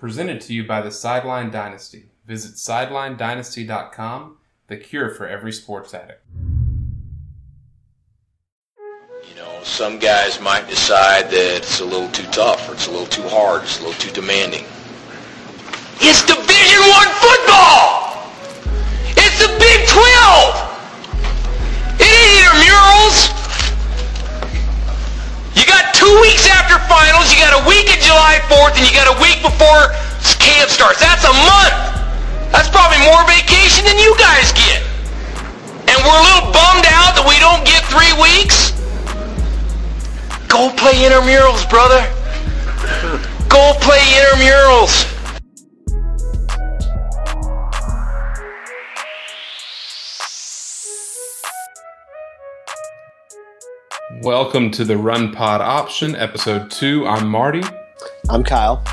Presented to you by the Sideline Dynasty. Visit sidelinedynasty.com, the cure for every sports addict. You know, some guys might decide that it's a little too tough or it's a little too hard, it's a little too demanding. It's Division One football! It's the Big 12! It ain't intramurals! You got two weeks after finals, you got a week at July 4th, and you got a week before camp starts. That's a month! That's probably more vacation than you guys get. And we're a little bummed out that we don't get three weeks? Go play intramurals, brother. Go play intramurals. Welcome to the Run Pod Option, Episode 2. I'm Marty. I'm Kyle.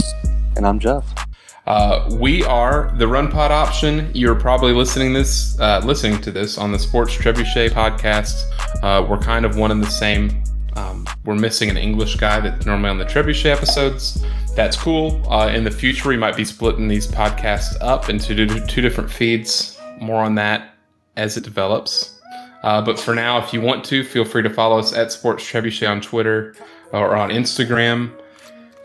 And I'm Jeff. Uh, we are the Run Pod Option. You're probably listening this, uh, listening to this on the Sports Trebuchet podcast. Uh, we're kind of one and the same. Um, we're missing an English guy that's normally on the Trebuchet episodes. That's cool. Uh, in the future, we might be splitting these podcasts up into two different feeds. More on that as it develops. Uh, but for now, if you want to, feel free to follow us at Sports Trebuchet on Twitter or on Instagram.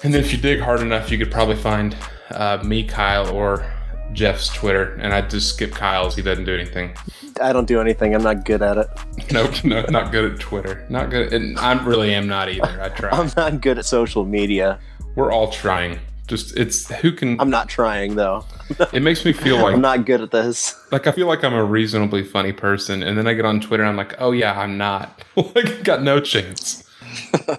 And then if you dig hard enough, you could probably find uh, me, Kyle, or Jeff's Twitter. And I just skip Kyle's. He doesn't do anything. I don't do anything. I'm not good at it. nope, no, not good at Twitter. Not good. And I really am not either. I try. I'm not good at social media. We're all trying. Just it's who can. I'm not trying though. it makes me feel like I'm not good at this. Like I feel like I'm a reasonably funny person, and then I get on Twitter and I'm like, oh yeah, I'm not. like got no chance.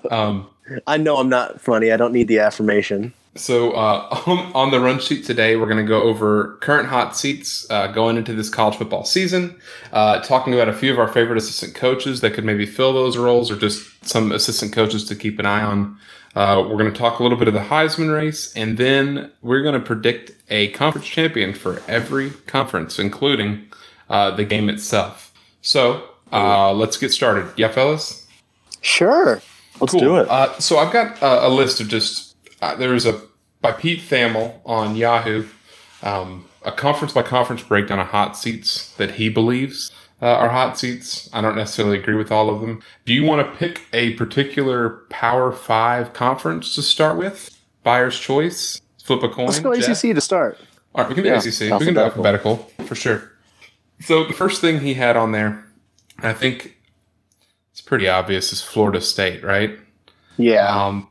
Um, I know I'm not funny. I don't need the affirmation. So uh, on, on, the run sheet today, we're going to go over current hot seats uh, going into this college football season, uh, talking about a few of our favorite assistant coaches that could maybe fill those roles, or just some assistant coaches to keep an eye on. Uh, we're going to talk a little bit of the Heisman race, and then we're going to predict a conference champion for every conference, including uh, the game itself. So uh, let's get started. Yeah, fellas? Sure. Let's cool. do it. Uh, so I've got a list of just, uh, there's a, by Pete Thamel on Yahoo, um, a conference by conference breakdown of hot seats that he believes uh, are hot seats. I don't necessarily agree with all of them. Do you want to pick a particular Power Five conference to start with? Buyer's choice. Flip a coin. Let's go Jeff? ACC to start. All right, we can do yeah, ACC. We can do alphabetical for sure. So the first thing he had on there, I think it's pretty obvious, is Florida State, right? Yeah. Um,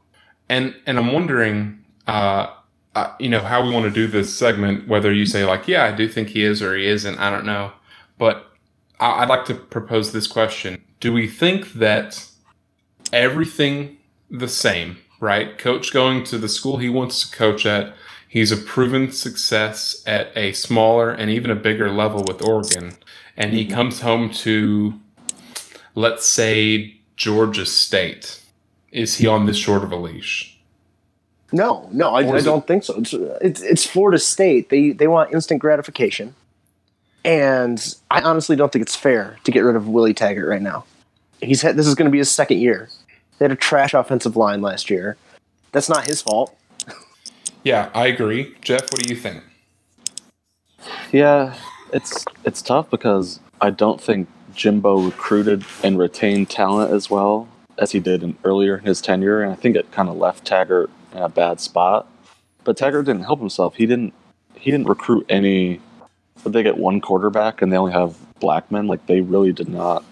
and and I'm wondering, uh, uh, you know, how we want to do this segment. Whether you say like, yeah, I do think he is or he isn't, I don't know. But I'd like to propose this question. Do we think that everything the same, right? Coach going to the school he wants to coach at, he's a proven success at a smaller and even a bigger level with Oregon. And he mm-hmm. comes home to, let's say, Georgia State. Is he on this short of a leash? No, no, I, I don't it, think so. It's, it's, it's Florida State. They they want instant gratification. And I honestly don't think it's fair to get rid of Willie Taggart right now. He's had, this is going to be his second year. They had a trash offensive line last year. That's not his fault. yeah, I agree. Jeff, what do you think? Yeah, it's it's tough because I don't think Jimbo recruited and retained talent as well as he did in, earlier in his tenure, and I think it kind of left Taggart in a bad spot. But Taggart didn't help himself. He didn't he didn't recruit any but they get one quarterback and they only have Blackman. Like they really did not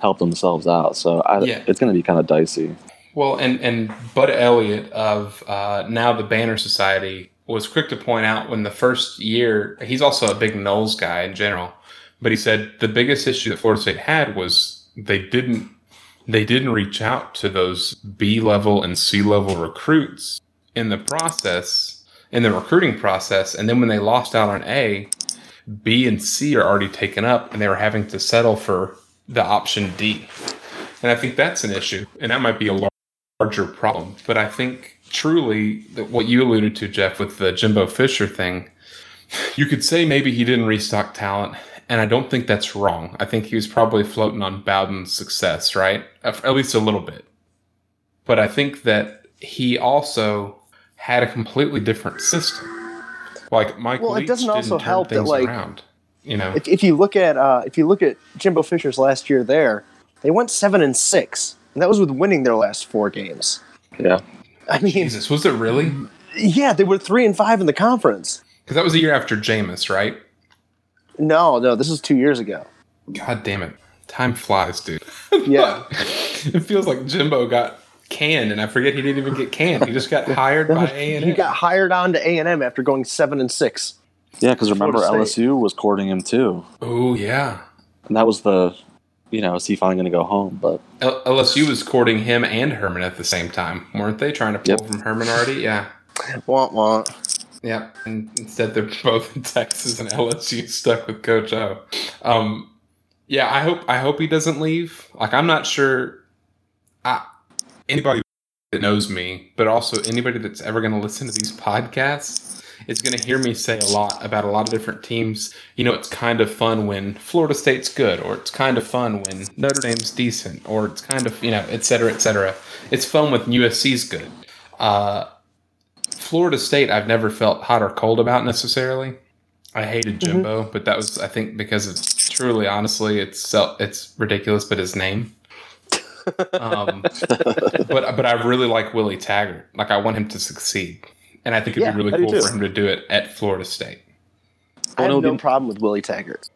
help themselves out. So I, yeah. it's going to be kind of dicey. Well, and and Bud Elliott of uh, now the Banner Society was quick to point out when the first year he's also a big Noles guy in general, but he said the biggest issue that Florida State had was they didn't they didn't reach out to those B level and C level recruits in the process in the recruiting process, and then when they lost out on A, B and C are already taken up and they were having to settle for the option D. And I think that's an issue. And that might be a larger problem. But I think truly that what you alluded to, Jeff, with the Jimbo Fisher thing, you could say maybe he didn't restock talent. And I don't think that's wrong. I think he was probably floating on Bowden's success, right? At least a little bit. But I think that he also had a completely different system Like Mike Well, it doesn't didn't also turn help that, things like, around. You know, If, if you look at uh, if you look at Jimbo Fisher's last year there, they went seven and six, and that was with winning their last four games. Yeah. I mean, Jesus, was it really? yeah, they were three and five in the conference. Because that was the year after Jameis, right? No, no, this is two years ago. God damn it, time flies, dude. Yeah, it feels like Jimbo got canned, and I forget he didn't even get canned. He just got hired by A and he got hired on to A and M after going seven and six. Yeah, because remember Florida State. LSU was courting him too, Oh yeah, and that was the, you know, is he finally going to go home? But L- LSU was courting him and Herman at the same time, weren't they? Trying to pull Yep. from Herman already? Yeah, Want want. yeah. And instead, they're both in Texas, and LSU stuck with Coach O. Um, yeah, I hope I hope he doesn't leave. Like, I'm not sure. I, anybody that knows me, but also anybody that's ever going to listen to these podcasts is going to hear me say a lot about a lot of different teams. You know, it's kind of fun when Florida State's good, or it's kind of fun when Notre Dame's decent, or it's kind of, you know, et cetera, et cetera. It's fun when USC's good. Uh, Florida State, I've never felt hot or cold about necessarily. I hated Jimbo, but that was, I think, because it's truly, honestly, it's it's ridiculous. But his name, um, but but I really like Willie Taggart. Like I want him to succeed, and I think it'd Yeah, be really cool for him to do it at Florida State. I Well, have it'll no be- problem with Willie Taggart.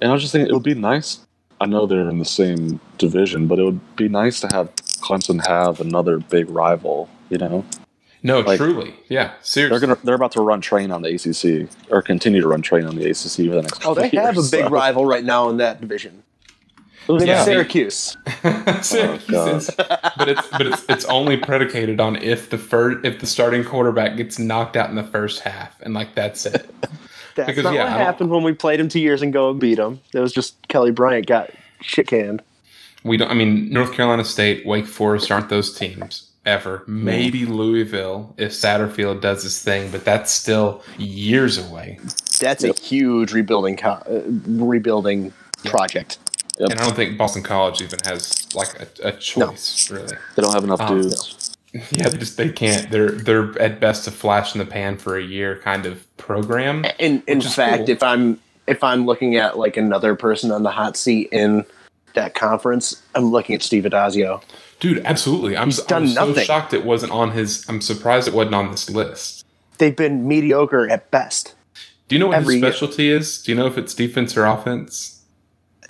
and I was just thinking it would be nice. I know they're in the same division, but it would be nice to have Clemson have another big rival. You know, No, Like- truly, yeah, seriously. they're gonna they're about to run train on the ACC or continue to run train on the ACC for the next. Oh, they couple have a big so- rival right now in that division. Who's They Yeah. have that? Syracuse. Syracuse God. is- but it's but it's it's only predicated on if the first if the starting quarterback gets knocked out in the first half, and like that's it. That's Because, not yeah, what happened when we played him two years ago and beat him. It was just Kelly Bryant got shit canned. We don't. I mean, North Carolina State, Wake Forest aren't those teams ever. Maybe Louisville if Satterfield does his thing, but that's still years away. That's a huge rebuilding co- uh, rebuilding project. And I don't think Boston College even has like a, a choice really. They don't have enough Um, dudes. Yeah, they just they can't. They're they're at best a flash in the pan for a year kind of program. In in fact, cool. if I'm if I'm looking at like another person on the hot seat in that conference, I'm looking at Steve Addazio. Dude, absolutely. I'm, He's done I'm so shocked it wasn't on his. I'm surprised it wasn't on this list. They've been mediocre at best. Do you know what his year. specialty is? Do you know if it's defense or offense?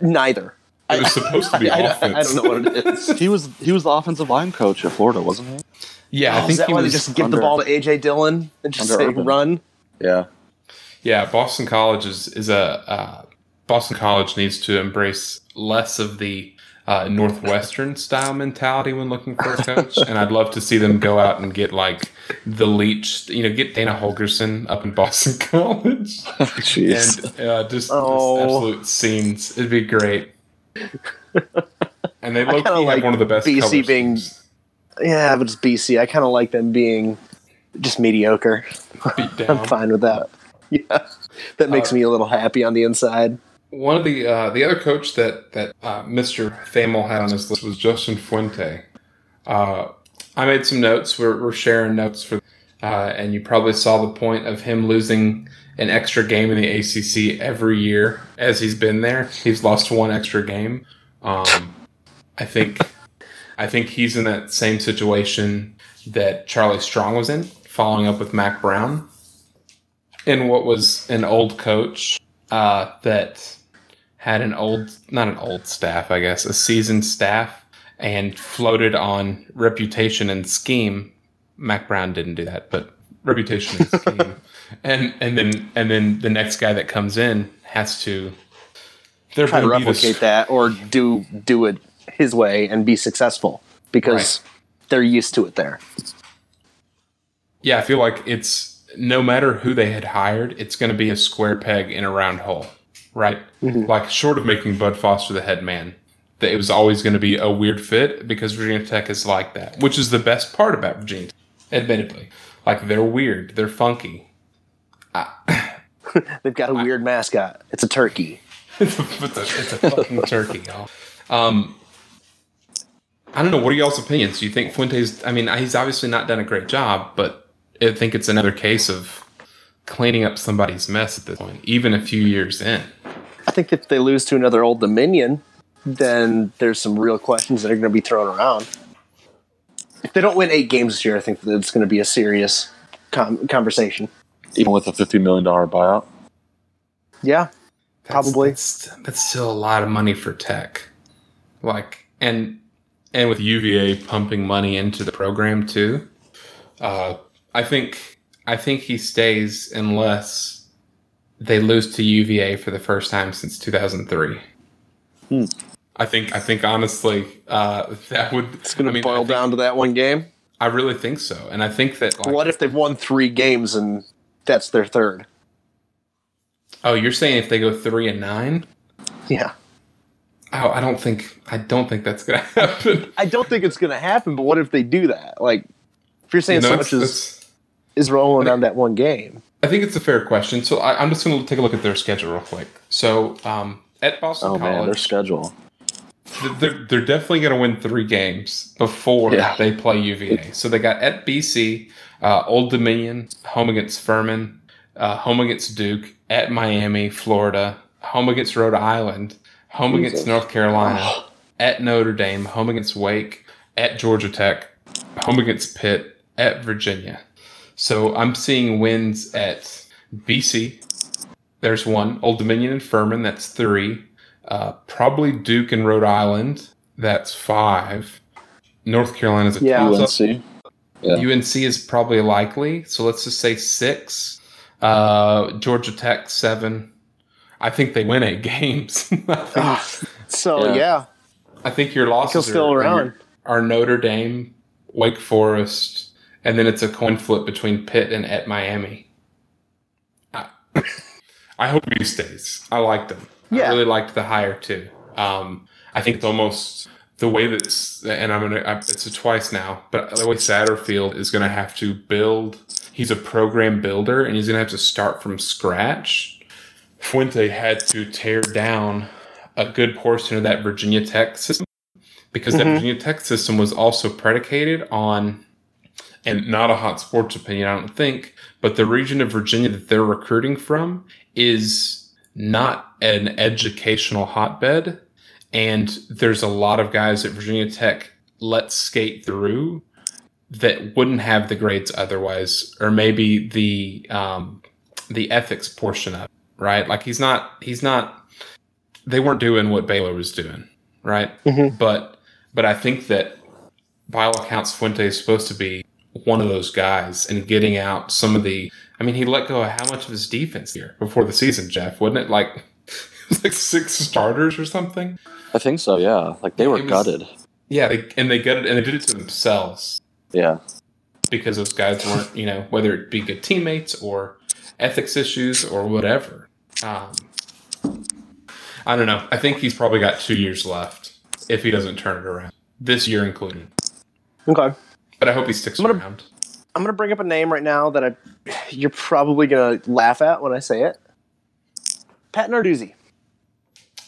Neither. It was supposed to be I, I- offense. I don't know what it is. He was he was the offensive line coach at Florida, wasn't he? Yeah, I Oh, think is that he why was. they just give the ball to AJ Dillon and just say Urban. run? Yeah. Yeah, Boston College is is a uh, Boston College needs to embrace less of the uh, Northwestern style mentality when looking for a coach, and I'd love to see them go out and get like the Leach, you know, get Dana Holgorsen up in Boston College, Jeez. and uh, just, just Oh. absolute scenes. It'd be great. And they low key like one of the best BC being-. Yeah, but it's BC. I kind of like them being just mediocre. I'm fine with that. Yeah, that makes Uh, me a little happy on the inside. One of the uh, the other coach that that uh, Mr. Thamel had on his list was Justin Fuente. Uh, I made some notes. We're, we're sharing notes for, uh, and you probably saw the point of him losing an extra game in the ACC every year as he's been there. He's lost one extra game. Um, I think I think he's in that same situation that Charlie Strong was in, following up with Mack Brown, in what was an old coach uh, that had an old, not an old staff, I guess, a seasoned staff, and floated on reputation and scheme. Mack Brown didn't do that, but reputation and scheme, and and then and then the next guy that comes in has to. They're Try to replicate that or do do it his way and be successful because they're used to it there. Yeah, I feel like it's no matter who they had hired, it's going to be a square peg in a round hole, right? Mm-hmm. Like short of making Bud Foster the head man, that it was always going to be a weird fit because Virginia Tech is like that, which is the best part about Virginia. Tech, Admittedly, like they're weird, they're funky. They've got a weird mascot. It's a turkey. it's, a, it's, a, it's a fucking turkey, y'all. Um, I don't know. What are y'all's opinions? Do you think Fuentes? I mean, he's obviously not done a great job, but I think it's another case of cleaning up somebody's mess at this point, even a few years in. I think if they lose to another Old Dominion, then there's some real questions that are going to be thrown around. If they don't win eight games this year, I think that it's going to be a serious com- conversation. Even with a fifty million dollar buyout. Yeah, Probably. That's, that's still a lot of money for tech. Like and and with UVA pumping money into the program too. Uh, I think I think he stays unless they lose to UVA for the first time since 2003. Hmm. I think I think honestly uh, that would it's going to mean, I boil think- down to that one game. I really think so, and I think that like, what if they've won three games and that's their third? oh, you're saying if they go three and nine? Yeah, Oh, I don't think I don't think that's gonna happen. I don't think it's going to happen. But what if they do that? Like, if you're saying so much as is rolling on that one game, I think it's a fair question. So I, I'm just going to take a look at their schedule real quick. So um, at Boston Oh man, their schedule. they're, they're definitely going to win three games before Yeah. they play UVA. So they got at BC, uh, Old Dominion, home against Furman, uh, home against Duke, at Miami, Florida, home against Rhode Island, home against North Carolina, at Notre Dame, home against Wake, at Georgia Tech, home against Pitt, at Virginia. So I'm seeing wins at BC. There's one. Old Dominion and Furman. That's three. Uh, probably Duke and Rhode Island. That's five. North Carolina's a Yeah. toss-up. UNC. Yeah. UNC is probably likely. So let's just say six. Uh, Georgia Tech seven. I think they win eight games. I, Ah, so Yeah. yeah, I think your losses he'll still are, around. are, are Notre Dame, Wake Forest, and then it's a coin flip between Pitt and at Miami. I, I hope he stays. I liked him. Yeah. I really liked the hire too. Um, I think it's almost the way that's, and I'm gonna, I, it's a twice now, but the way Satterfield is gonna have to build. He's a program builder, and he's gonna have to start from scratch. Fuente had to tear down a good portion of that Virginia Tech system because that Mhm. Virginia Tech system was also predicated on, and not a hot sports opinion, I don't think, but the region of Virginia that they're recruiting from is not an educational hotbed. And there's a lot of guys at Virginia Tech let skate through that wouldn't have the grades otherwise, or maybe the um, the ethics portion of it, right? Like he's not he's not they weren't doing what Baylor was doing, right? Mhm. But but I think that by all accounts, Fuente is supposed to be one of those guys and getting out some of the. I mean, he let go of how much of his defense here before the season, Jeff? wouldn't it like like six starters or something? I think so. Yeah, like they were was- gutted. Yeah, they, and they got it, and they did it to themselves Yeah, because those guys weren't, you know, whether it be good teammates or ethics issues or whatever. Um, I don't know. I think he's probably got two years left if he doesn't turn it around this year included. Okay, But I hope he sticks I'm gonna- around. I'm gonna bring up a name right now that I you're probably gonna laugh at when I say it. Pat Narduzzi.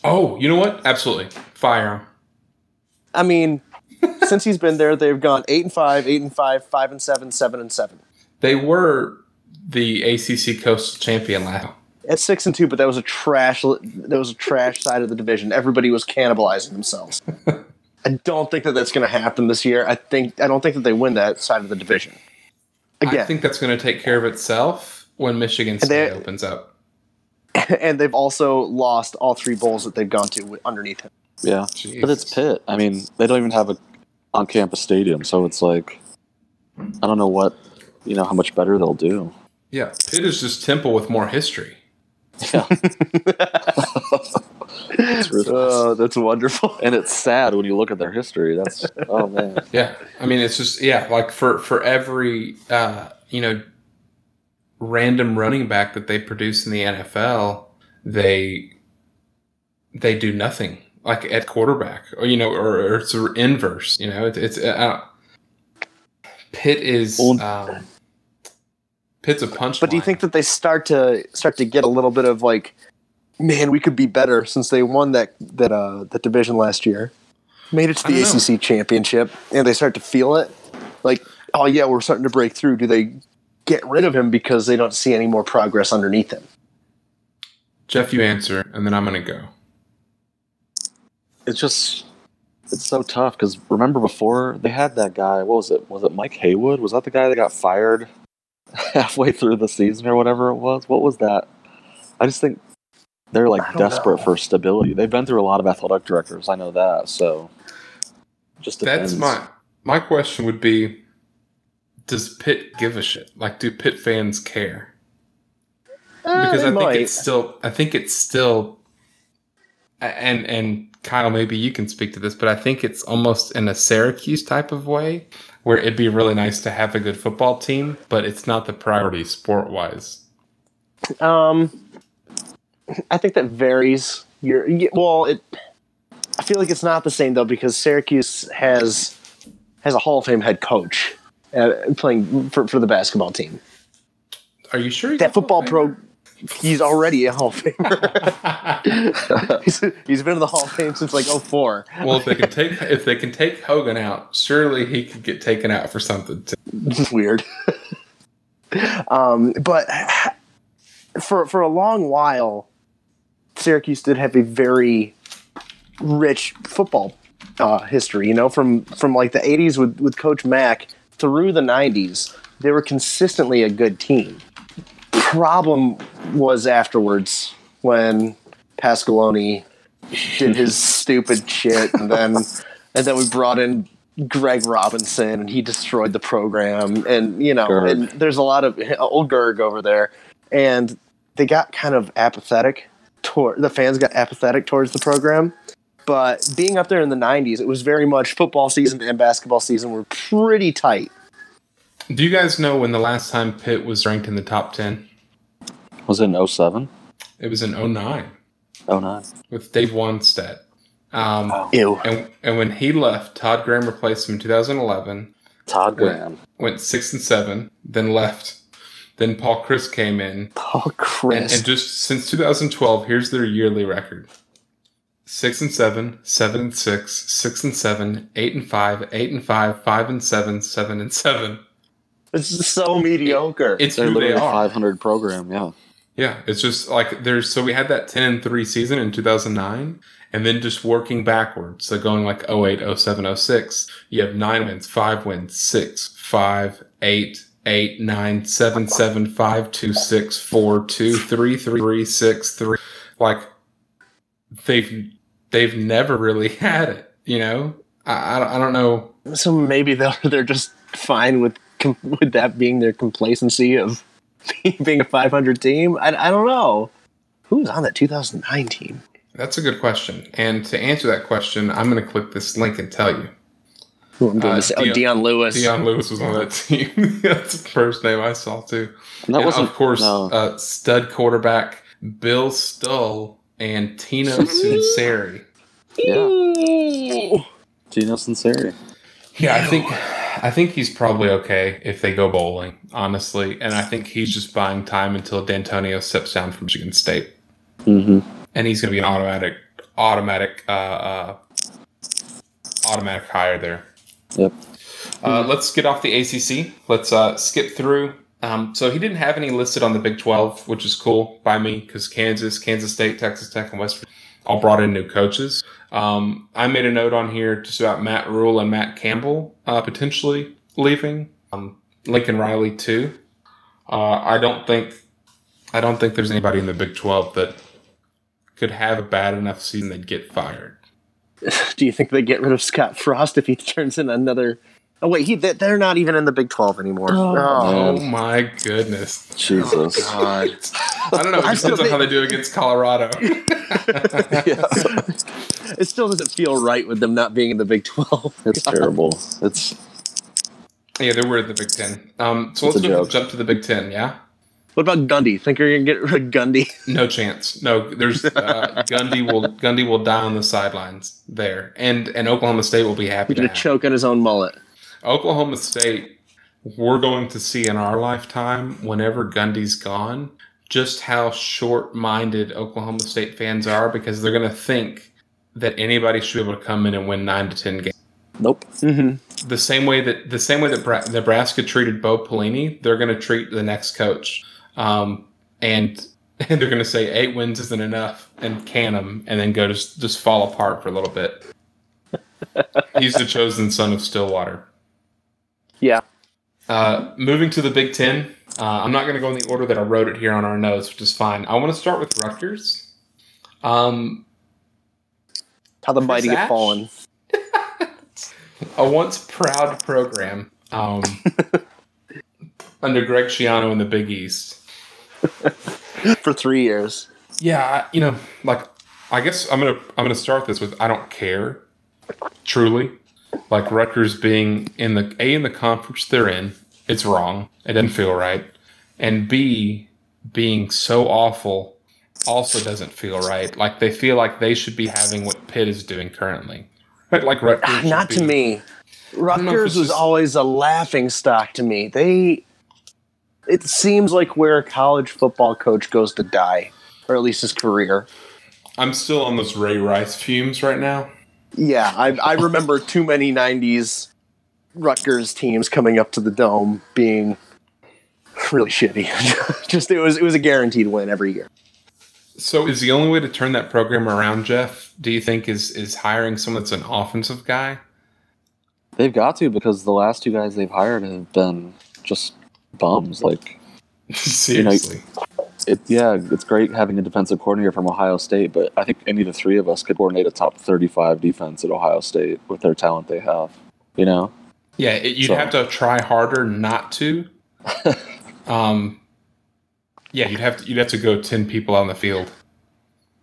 Oh, you know what? Absolutely, fire him. I mean, since he's been there, they've gone eight and five, eight and five, five and seven, seven and seven. They were the ACC Coastal Champion last. At six and two, but that was a trash. That was a trash side of the division. Everybody was cannibalizing themselves. I don't think that that's going to happen this year. I think I don't think that they win that side of the division. Again, I think that's going to take care of itself when Michigan State they- opens up. and they've also lost all three bowls that they've gone to underneath him. yeah. But it's Jesus. Pitt. I mean, they don't even have a on-campus stadium, so it's like I don't know what you know how much better they'll do. Yeah, Pitt is just Temple with more history. Yeah, it's ruthless. Oh, that's wonderful. and it's sad when you look at their history. That's oh man. Yeah, I mean it's just yeah, like for for every uh, you know random running back that they produce in the NFL, they they do nothing like at quarterback or you know or, or it's inverse. You know, it's, it's uh, Pitt is um, Pitt's a punch. But do you think that they start to start to get a little bit of like, man, we could be better since they won that that uh that division last year, made it to the don't know. ACC championship, and they start to feel it, like, oh yeah, we're starting to break through. Do they get rid of him because they don't see any more progress underneath him. Jeff, you answer, and then I'm going to go. It's just it's so tough because remember before they had that guy. What was it? Was it Mike Haywood? Was that the guy that got fired halfway through the season or whatever it was? What was that? I just think they're like desperate know. for stability. They've been through a lot of athletic directors. I know that. So just depends. That's my my question would be: Does Pitt give a shit? Like, do Pitt fans care? Uh, Because I think might. it's still. I think it's still. And and Kyle, maybe you can speak to this, but I think it's almost in a Syracuse type of way, where it'd be really nice to have a good football team, but it's not the priority sport wise. Um, I think that varies. You're well. It. I feel like it's not the same though because Syracuse has has a Hall of Fame head coach uh, playing for, for the basketball team. Are you sure? That football pro, he's already a Hall of Famer. He's, he's been in the Hall of Fame since like 04. well, if they can take if they can take Hogan out, surely he could get taken out for something. Too. It's weird. um, but for for a long while, Syracuse did have a very rich football uh, history. You know, from from like the '80s with with Coach Mack through the '90s, they were consistently a good team. Problem was afterwards when Pasqualoni did his stupid shit, and then and then we brought in Greg Robinson, and he destroyed the program. And you know, Gerg. and there's a lot of old Gerg over there, and they got kind of apathetic. Toward the fans got apathetic towards the program. But being up there in the '90s, it was very much football season and basketball season were pretty tight. Do you guys know when the last time Pitt was ranked in the top 10? Was it in 07? It was in 09 09. with Dave Wannstedt. Um, Ew. and, and when he left, Todd Graham replaced him in 2011, Todd Graham. went 6 and 7, then left. Then Paul Chryst came in. Paul And, Chryst. and just since 2012, here's their yearly record. 6 and 7, 7 and 6, 6 and 7, 8 and 5, 8 and 5, 5 and 7, 7 and 7. it's so mediocre. It's They're who they literally a are. 500 program. Yeah. Yeah, it's just like there's so we had that 10 and 3 season in 2009 and then just working backwards. So going like 08, 07, 06, you have 9 wins, 5 wins, 6, 5, 8, 8, 9, 7, 7, 5, 2, 6, 4, 2, 3, 3, 6, 3. Like they've they've never really had it, you know? I, I, don't- know. so maybe they're they're just fine with with that being their complacency of being a 500 team. I, I don't know who's on that 2009 team. That's a good question. And to answer that question, I'm going to click this link and tell you. Who I'm going Uh, say? Oh, Dion- Dion Lewis. Dion Lewis was on that team. That's the first name I saw too. That and wasn't, of course, no. uh, stud quarterback Bill Stull and Tino Sunseri. yeah. Ooh. Gino Sunseri. Yeah, I think I think he's probably okay if they go bowling, honestly. And I think he's just buying time until D'Antonio steps down from Michigan State, Mm-hmm. and he's going to be an automatic automatic uh, uh, automatic hire there. Yep. Uh, let's get off the ACC. Let's uh, skip through. Um, so he didn't have any listed on the Big 12, which is cool by me because Kansas, Kansas State, Texas Tech, and West Virginia all brought in new coaches. Um, I made a note on here just about Matt Rhule and Matt Campbell uh, potentially leaving. Um, Lincoln Riley too. Uh, I don't think I don't think there's anybody in the Big 12 that could have a bad enough season they'd get fired. Do you think they get rid of Scott Frost if he turns in another? Oh wait, he they- they're not even in the Big 12 anymore. Oh, Oh my goodness. Jesus. God. I don't know. It I still depends on how they do against Colorado. yeah. it still doesn't feel right with them not being in the Big 12. It's terrible. It's yeah, they were in the Big Ten. Um, so It's let's a move- joke. jump to the Big Ten. Yeah, What about Gundy? Think you're gonna get rid of Gundy? no chance. No, there's uh, Gundy will Gundy will die on the sidelines there, and and Oklahoma State will be happy He's to gonna have. choke on his own mullet. Oklahoma State. We're going to see in our lifetime, whenever Gundy's gone, just how short-minded Oklahoma State fans are because they're going to think that anybody should be able to come in and win nine to ten games. nope. Mm-hmm. the same way that the same way that Bra- Nebraska treated Bo Pelini, they're going to treat the next coach, um, and and they're going to say eight wins isn't enough and can them, and then go just just fall apart for a little bit. He's the chosen son of Stillwater. Yeah. Uh, moving to the Big Ten, uh, I'm not going to go in the order that I wrote it here on our notes, which is fine. I want to start with Rutgers. Um, How the mighty Ash? get fallen. a once proud program um, under Greg Schiano in the Big East. for three years. Yeah, you know, like I guess I'm gonna I'm gonna start this with I don't care, truly. Like Rutgers being in the a in the conference they're in, it's wrong. It doesn't feel right, and b being so awful also doesn't feel right. Like they feel like they should be having what Pitt is doing currently. But like Rutgers, Ah, Not to me. Rutgers was just- always a laughing stock to me. They, it seems like where a college football coach goes to die, or at least his career. I'm still on those Ray Rice fumes right now. Yeah, I, I remember too many '90s Rutgers teams coming up to the dome being really shitty. Just it was it was a guaranteed win every year. So is the only way to turn that program around, Jeff? Do you think is is hiring someone that's an offensive guy? They've got to because the last two guys they've hired have been just bums. Like Seriously, it, yeah, it's great having a defensive coordinator from Ohio State, but I think any of the three of us could coordinate a top thirty-five defense at Ohio State with their talent they have. You know, yeah, it, you'd So- have to try harder not to. um, yeah, you'd have to you'd have to go ten people on the field.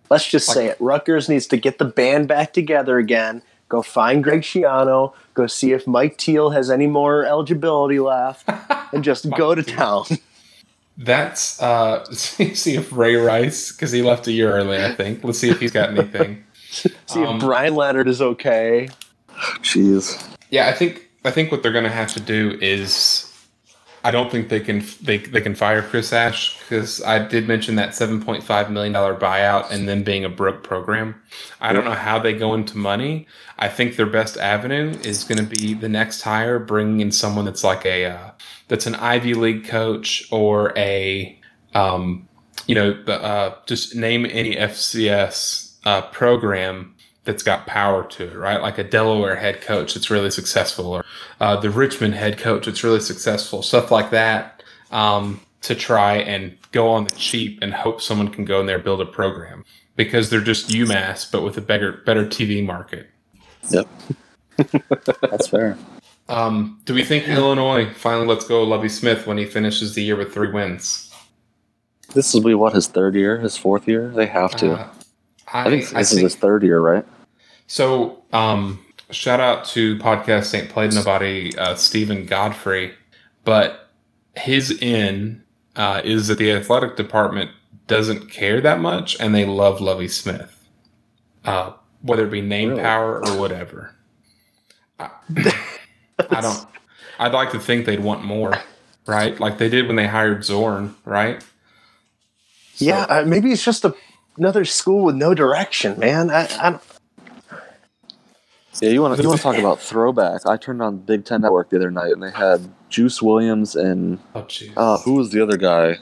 Let's just say it. Rutgers needs to get the band back together again. Go find Greg Schiano. Go see if Mike Teel has any more eligibility left, and just go to town. That's uh, see if Ray Rice because he left a year early. I think. Let's see if he's got anything. see Um, if Brian Leonard is okay. jeez. Yeah, I think I think what they're going to have to do is I don't think they can they, they can fire Chris Ash because I did mention that seven point five million dollar buyout and then being a broke program. I don't know how they go into money. I think their best avenue is going to be the next hire, bringing in someone that's like a uh, that's an Ivy League coach or a um, you know uh, just name any FCS uh, program that's got power to it, right? Like a Delaware head coach that's really successful, or uh, the Richmond head coach that's really successful, stuff like that, um, to try and go on the cheap and hope someone can go in there and build a program because they're just UMass, but with a better better TV market. Yep. That's fair. Um, do we think Illinois finally lets go of Lovie Smith when he finishes the year with three wins? This will be what his third year, his fourth year. They have to. Uh, I, I think this I is think- his third year, right? So, um, shout out to podcast St. Played Nobody, uh, Steven Godfrey. But his in uh, is that the athletic department doesn't care that much and they love Lovie Smith, uh, whether it be name Really? power or whatever. I, I don't. I'd like to think they'd want more, right? Like they did when they hired Zorn, right? So- Yeah, uh, maybe it's just a, another school with no direction, man. I, I don't, Yeah, you want to you want to talk about throwback? I turned on Big Ten Network the other night, and they had Juice Williams and Oh, uh, who was the other guy?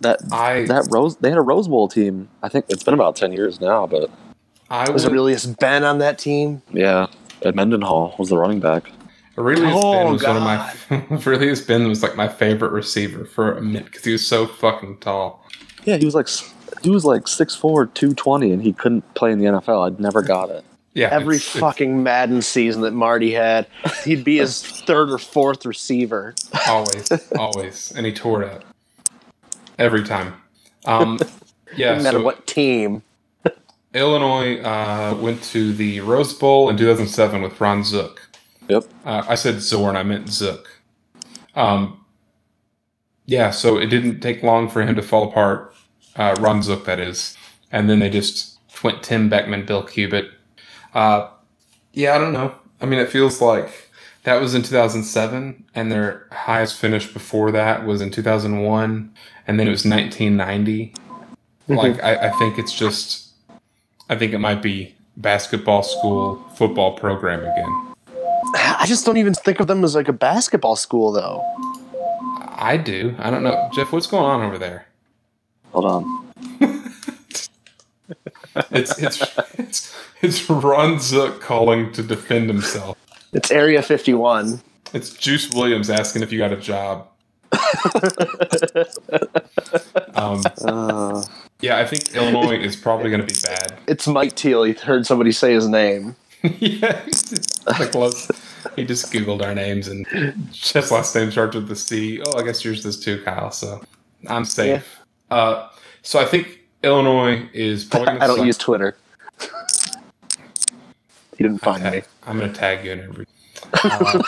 That I that Rose they had a Rose Bowl team. I think it's been about ten years now, but I was would, Arrelious Benn on that team? yeah, Ed Mendenhall was the running back. Arrelious Oh, Benn was one of my Arrelious Benn was like my favorite receiver for a minute because he was so fucking tall. Yeah, he was like he was like 6'4", 220, and he couldn't play in the NFL. I'd never got it. Yeah, Every it's- it's fucking Madden season that Marty had, he'd be his third or fourth receiver. always, always, and he tore it up every time. Um, yeah, no matter so what team. Illinois uh, went to the Rose Bowl in 2007 with Ron Zook. Yep. Uh, I said Zorn, I meant Zook. Um, yeah, so it didn't take long for him to fall apart. Uh, Ron Zook, that is. And then they just went Tim Beckman, Bill Cubit. Uh, yeah, I don't know. I mean, it feels like that was in 2007, and their highest finish before that was in 2001, and then it was 1990. Like, I, I think it's just, I think it might be basketball school, football program again. I just don't even think of them as like a basketball school, though. I do. I don't know, Jeff. What's going on over there? Hold on. It's it's it's it's Ron Zook calling to defend himself. It's Area 51. It's Juice Williams asking if you got a job. um, Uh, yeah, I think Illinois is probably going to be bad. It's Mike Teel. He heard somebody say his name. yeah, close. He just googled our names and Jeff's last name starts with the C. Oh, I guess yours does too, Kyle. So I'm safe. Uh, so I think Illinois is probably. Gonna I don't suck. use Twitter. he didn't find me. I'm going to tag you in every. Uh,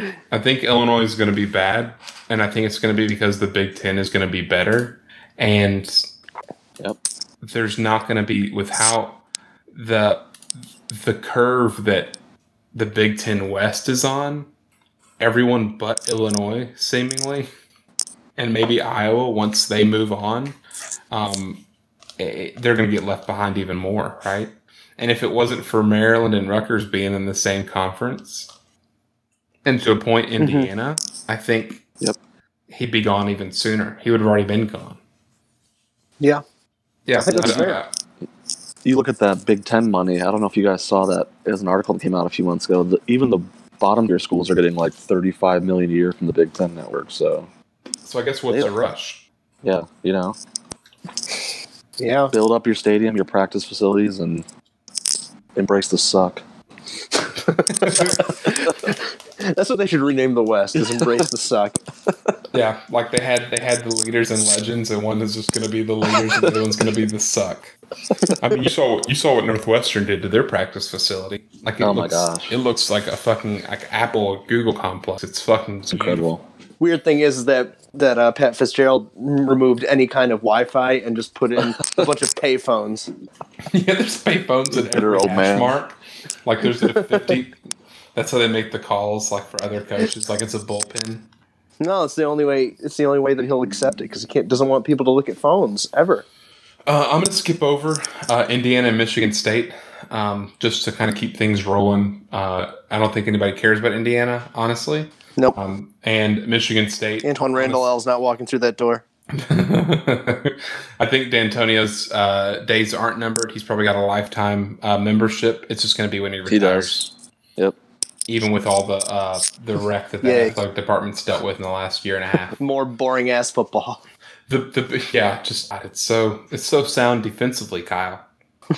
I think Illinois is going to be bad, and I think it's going to be because the Big Ten is going to be better, and yep. there's not going to be with how the the curve that the Big Ten West is on. Everyone but Illinois, seemingly, and maybe Iowa once they move on, um, eh, they're going to get left behind even more, right? And if it wasn't for Maryland and Rutgers being in the same conference, and to a point Indiana, I think Yep. he'd be gone even sooner. He would have already been gone. Yeah. Yeah, I think that's I- fair. I- You look at that Big Ten money. I don't know if you guys saw that as an article that came out a few months ago. The, even the bottom tier schools are getting like 35 million a year from the Big Ten network. So So I guess what's Yeah. a rush? yeah, you know, Yeah. build up your stadium, your practice facilities, and embrace the suck. That's what they should rename the West. Is embrace the suck. Yeah, like they had they had the leaders and legends, and one is just going to be the leaders, and the other one's going to be the suck. I mean, you saw you saw what Northwestern did to their practice facility. Like, it Oh my looks, gosh. it looks like a fucking like Apple Google complex. It's fucking It's incredible. Weird thing is that that uh, Pat Fitzgerald removed any kind of Wi-Fi and just put in a bunch of payphones. yeah, there's payphones in every old hash man. mark. Like there's a fifty. That's how they make the calls, like for other coaches. Like it's a bullpen. No, it's the only way. It's the only way that he'll accept it because he can't doesn't want people to look at phones ever. Uh, I'm going to skip over uh, Indiana and Michigan State um, just to kind of keep things rolling. Uh, I don't think anybody cares about Indiana, honestly. Nope. Um, and Michigan State. Antwaan Randle El's not walking through that door. I think D'Antonio's uh, days aren't numbered. He's probably got a lifetime uh, membership. It's just going to be when he retires. He does. Yep. Even with all the uh, the wreck that the Yay. athletic department's dealt with in the last year and a half. More boring ass football. The, the yeah, just it's so it's so sound defensively, Kyle.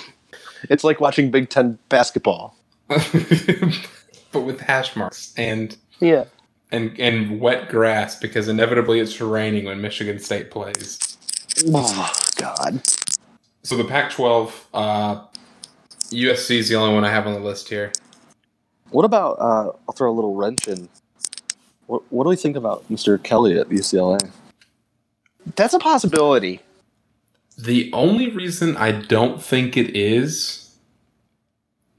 It's like watching Big Ten basketball. but with hash marks and Yeah. And and wet grass because inevitably it's raining when Michigan State plays. Oh God. So the Pac-12, uh, USC is the only one I have on the list here. What about? Uh, I'll throw a little wrench in. What, what do we think about Mr. Kelly at UCLA? That's a possibility. The only reason I don't think it is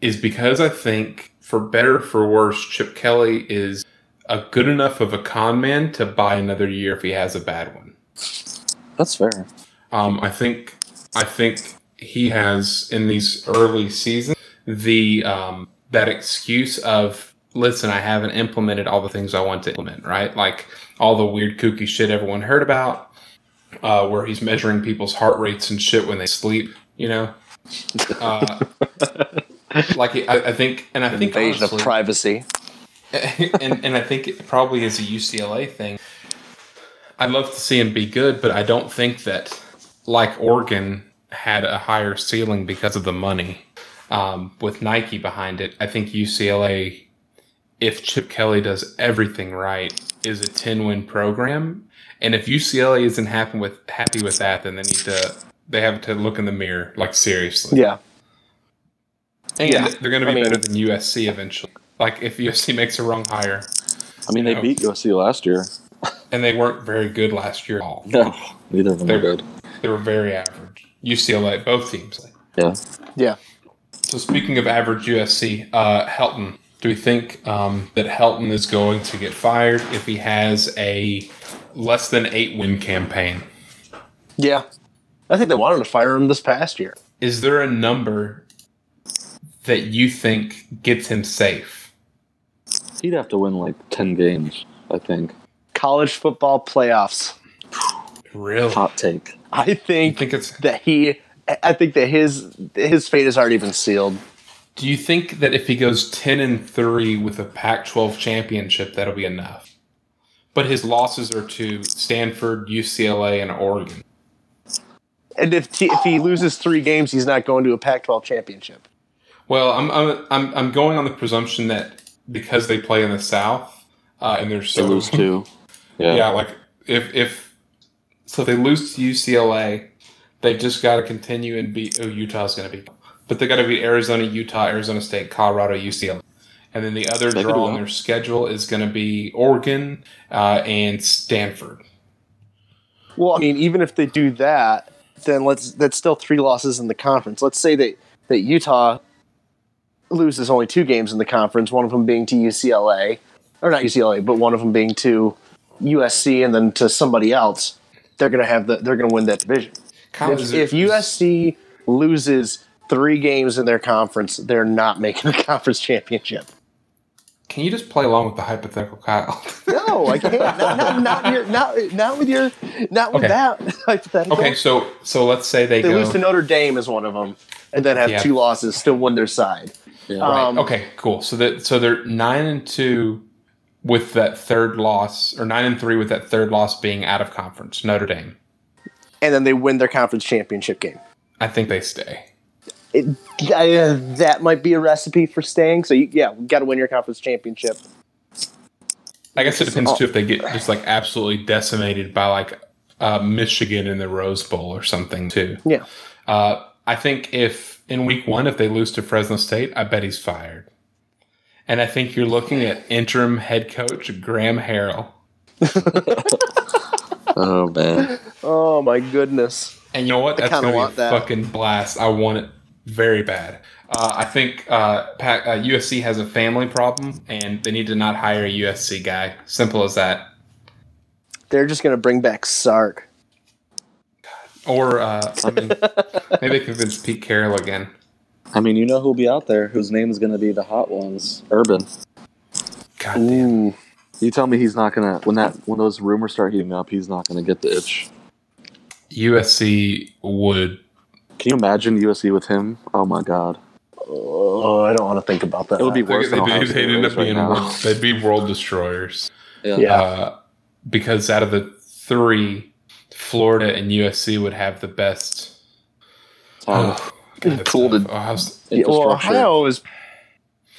is because I think, for better or for worse, Chip Kelly is a good enough of a con man to buy another year if he has a bad one. That's fair. Um, I think I think he has in these early seasons the um, that excuse of listen, I haven't implemented all the things I want to implement, right? Like all the weird kooky shit everyone heard about, uh, where he's measuring people's heart rates and shit when they sleep, you know. Uh, like I, I think, and I think Invasion honestly, of privacy. and and I think it probably is a UCLA thing. I'd love to see him be good, but I don't think that like Oregon had a higher ceiling because of the money. Um, with Nike behind it, I think UCLA, if Chip Kelly does everything right, is a ten win program. And if UCLA isn't happy with happy with that, then they need to they have to look in the mirror, like seriously. Yeah. And Yeah. they're going to be I mean- better than USC eventually. Like if USC makes a wrong hire, I mean, they Yeah. beat USC last year. and they weren't very good last year at all. No, neither of them They're good. They were very average. UCLA, both teams. Yeah. Yeah. So speaking of average USC, uh, Helton. Do we think um, that Helton is going to get fired if he has a less than eight win campaign? Yeah. I think they wanted to fire him this past year. Is there a number that you think gets him safe? He'd have to win like ten games, I think. College football playoffs. Really? Hot take. I You think think it's? that he. I think that his his fate has already been sealed. Do you think that if he goes ten and three with a Pac-12 championship, that'll be enough? But his losses are to Stanford, UCLA, and Oregon. And if he, if he loses three games, he's not going to a Pac-12 championship. Well, I'm I'm I'm, I'm going on the presumption that because they play in the South uh, and they're They so lose two. Yeah. Yeah. like if if so, if they lose to UCLA, they just got to continue and beat. Oh, Utah's going to be, but they got to beat Arizona, Utah, Arizona State, Colorado, UCLA, and then the other They draw on their schedule is going to be Oregon uh, and Stanford. Well, I mean, even if they do that, then let's that's still three losses in the conference. Let's say that that Utah loses only two games in the conference, one of them being to UCLA, or not UCLA, but one of them being to USC, and then to somebody else. They're gonna have the they're gonna win that division. If, if USC loses three games in their conference, they're not making the conference championship. can you just play along with the hypothetical, Kyle? No, I can't. Not, not, not, your, not, not with your, not with Okay. that hypothetical. okay, so so let's say they, they go. lose to Notre Dame as one of them, and then have Yeah. two losses, still win their side. Yeah. Right. Um, okay, cool. So that so they're nine and two with that third loss, or nine and three with that third loss being out of conference, Notre Dame. And then they win their conference championship game. I think they stay. It, uh, that might be a recipe for staying. So you, yeah, got to win your conference championship. I guess it depends too if they get just like absolutely decimated by like uh, Michigan in the Rose Bowl or something too. Yeah, Uh, I think if in week one if they lose to Fresno State, I bet he's fired. And I think you're looking at interim head coach Graham Harrell. oh man. Oh my goodness. And you know what? That's gonna be a that. fucking blast. I want it very bad. Uh, I think uh, Pac- uh, USC has a family problem, and they need to not hire a USC guy. Simple as that. They're just gonna bring back Sark. Or uh, I mean, maybe convince Pete Carroll again. I mean, you know who'll be out there whose name is going to be the hot ones? Urban. God damn. Ooh. You tell me he's not gonna when that when those rumors start heating up, he's not gonna get the itch. USC would. Can you imagine USC with him? Oh my god, Oh, I don't want to think about that. it would be They'd, worse than Ohio they'd, end up right being now. world, they'd be world destroyers. Yeah. Yeah. Uh, because out of the three, Florida and USC would have the best. Um, Oh, God, it's Pooled tough. in- Ohio, Yeah, well. Ohio is.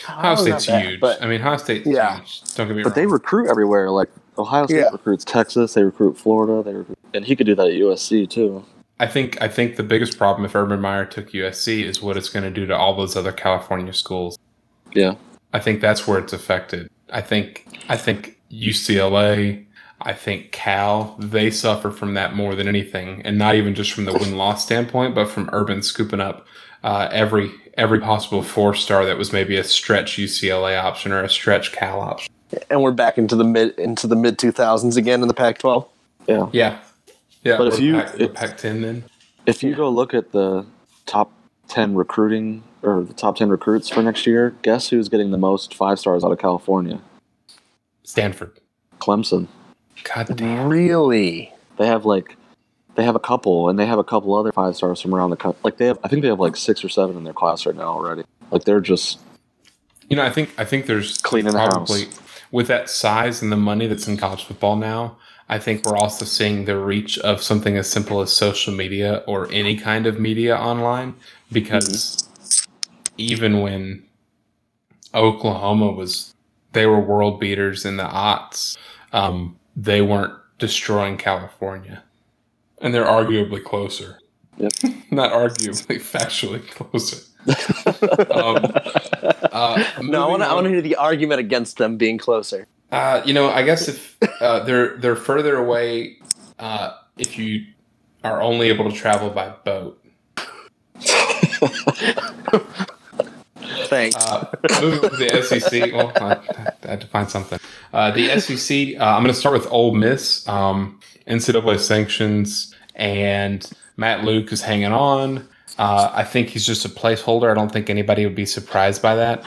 Ohio State's bad, huge. but I mean, Ohio State's Yeah. huge. Don't get me wrong. But wrong. they recruit everywhere. Like Ohio State Yeah. recruits Texas, they recruit Florida, they recruit, and he could do that at USC too. I think I think the biggest problem if Urban Meyer took USC is what it's going to do to all those other California schools. Yeah, I think that's where it's affected. I think I think UCLA, I think Cal, they suffer from that more than anything, and not even just from the win loss standpoint, but from Urban scooping up uh, every every possible four star that was maybe a stretch UCLA option or a stretch Cal option. and we're back into the mid into the mid two thousands again in the Pac-12. yeah. Yeah, yeah. But if you- Pac, the if- Pac-10 then. If you go look at the top ten recruiting or the top ten recruits for next year, guess who's getting the most five stars out of California? Stanford. Clemson. God damn. Really? They have like they have a couple, and they have a couple other five stars from around the country. Like they have, I think they have like six or seven in their class right now already. Like they're just You know, I think I think there's Cleaning the house with that size and the money that's in college football now. I think we're also seeing the reach of something as simple as social media or any kind of media online because even when Oklahoma was they were world beaters in the aughts, um, they weren't destroying California. And they're arguably closer. Yep. Not arguably, factually closer. um, uh, No, I want to. I want to hear the argument against them being closer. uh, you know, I guess if uh, they're they're further away, uh, if you are only able to travel by boat. Thanks. Uh, moving to the SEC. Well, I, I had to find something. Uh, the SEC. Uh, I'm going to start with Ole Miss. Um, NCAA sanctions and Matt Luke is hanging on. Uh, I think he's just a placeholder. I don't think anybody would be surprised by that.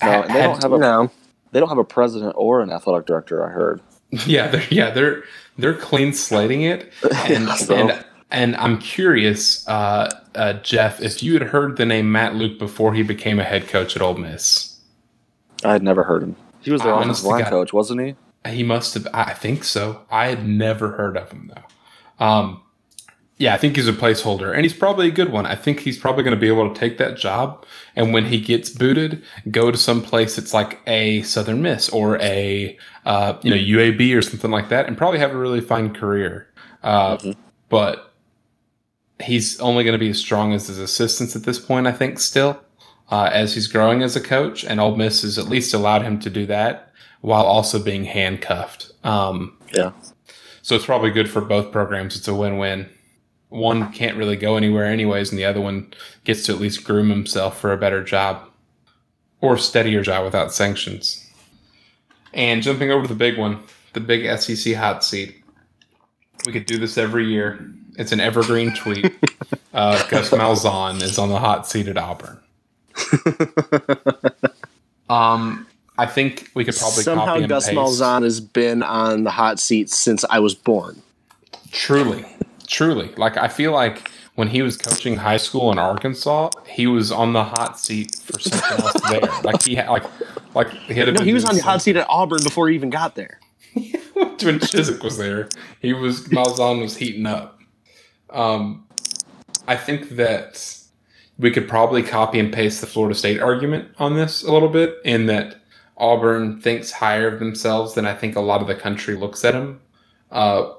No, and they don't have a no. they don't have a president or an athletic director. I heard. Yeah, they're, yeah, they're they're clean slating it, and So- and and I'm curious, uh, uh, Jeff, if you had heard the name Matt Luke before he became a head coach at Ole Miss. I had never heard him. He was their Honest offensive line God. coach, wasn't he? He must have. I think so. I had never heard of him though. Um, yeah, I think he's a placeholder, and he's probably a good one. I think he's probably going to be able to take that job, and when he gets booted, go to some place that's like a Southern Miss or a uh, you know UAB or something like that, and probably have a really fine career. Uh, Mhm. But he's only going to be as strong as his assistants at this point. I think still, uh, as he's growing as a coach, and Ole Miss has at least allowed him to do that while also being handcuffed. Um, Yeah. so it's probably good for both programs. It's a win-win. One can't really go anywhere anyways, and the other one gets to at least groom himself for a better job or steadier job without sanctions. And jumping over to the big one, the big SEC hot seat. We could do this every year. It's an evergreen tweet. Uh, Gus Malzahn is on the hot seat at Auburn. um, I think we could probably Somehow Gus. Malzahn has been on the hot seat since I was born. Truly, truly. Like I feel like when he was coaching high school in Arkansas, he was on the hot seat for something else there. Like he had, like, like he had. No, he was on the hot seat at Auburn before he even got there. when Chizik was there. He was Malzahn was heating up. Um, I think that we could probably copy and paste the Florida State argument on this a little bit, in that Auburn thinks higher of themselves than I think a lot of the country looks at them. Uh,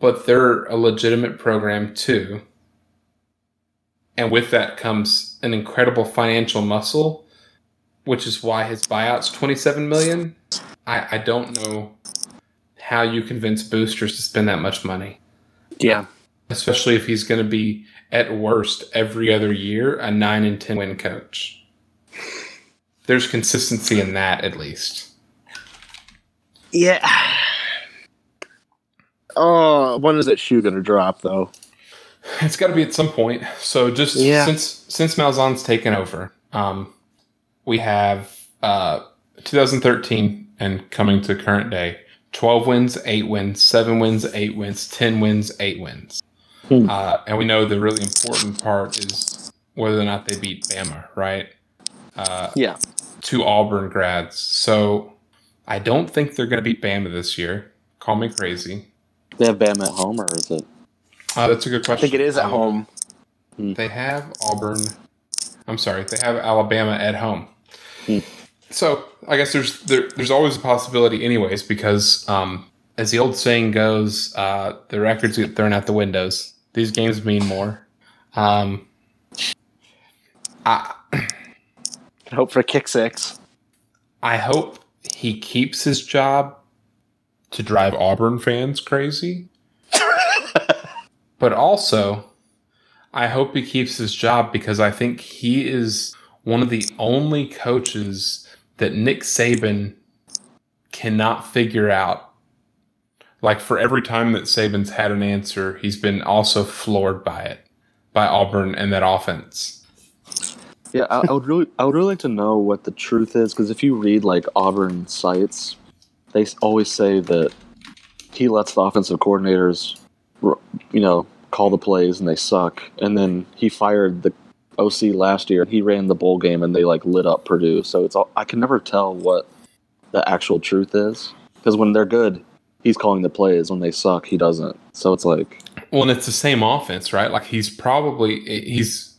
but they're a legitimate program too. And with that comes an incredible financial muscle, which is why his buyout's 27 million. I, I don't know how you convince boosters to spend that much money, Yeah. especially if he's going to be at worst every other year a 9 and 10 win coach. There's consistency in that at least. Yeah. Oh, when is that shoe going to drop, though? It's got to be at some point. So just Yeah. since since Malzahn's taken over, um, we have uh, 2013 and coming to current day, 12 wins, 8 wins, 7 wins, 8 wins, 10 wins, 8 wins. Hmm. Uh, and we know the really important part is whether or not they beat Bama, right? Uh, Yeah. two Auburn grads. So I don't think they're going to beat Bama this year. Call me crazy. They have Bama at home, or is it? Uh, that's a good question. I think it is at Um, home. They have Auburn. I'm sorry, they have Alabama at home. Hmm. So I guess there's there, there's always a possibility, anyways, because um, as the old saying goes, uh, the records get thrown out the windows. These games mean more. Um, I Hope for kick six. I hope he keeps his job to drive Auburn fans crazy. but also, I hope he keeps his job because I think he is one of the only coaches that Nick Saban cannot figure out. Like for every time that Saban's had an answer, he's been also floored by it, by Auburn and that offense. Yeah, I, I would really, I would really like to know what the truth is because if you read like Auburn sites, they always say that he lets the offensive coordinators, you know, call the plays and they suck, and then he fired the OC last year he ran the bowl game and they like lit up Purdue. So it's all I can never tell what the actual truth is because when they're good, he's calling the plays. When they suck, he doesn't. So it's like, Well, and it's the same offense, right? Like he's probably he's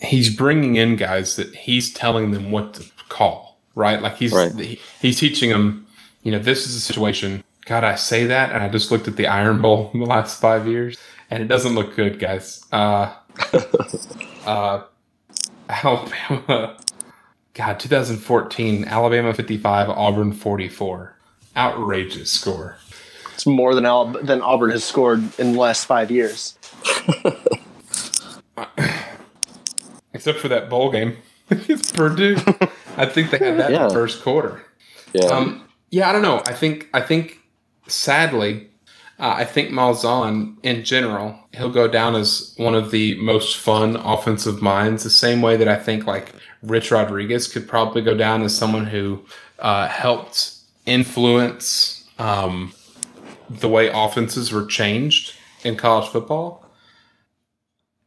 he's bringing in guys that he's telling them what to call, right? Like he's Right. he- he's teaching them, you know, this is a situation. God, I say that, and I just looked at the Iron Bowl in the last five years, and it doesn't look good, guys. Uh, uh, Alabama, God, 2014, Alabama 55, Auburn 44. Outrageous score. It's more than Al- than Auburn has scored in the last five years. except for that bowl game against Purdue. I think they had that in the first quarter. yeah, Um, yeah, I don't know. I think I think sadly, Uh, I think Malzahn, in general, he'll go down as one of the most fun offensive minds. The same way that I think like Rich Rodriguez could probably go down as someone who uh, helped influence um, the way offenses were changed in college football.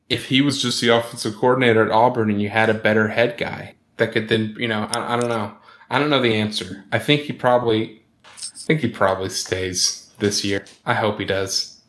If he was just the offensive coordinator at Auburn and you had a better head guy that could then, you know, I, I don't know. I don't know the answer. I think he probably, I think he probably stays this year. I hope he does.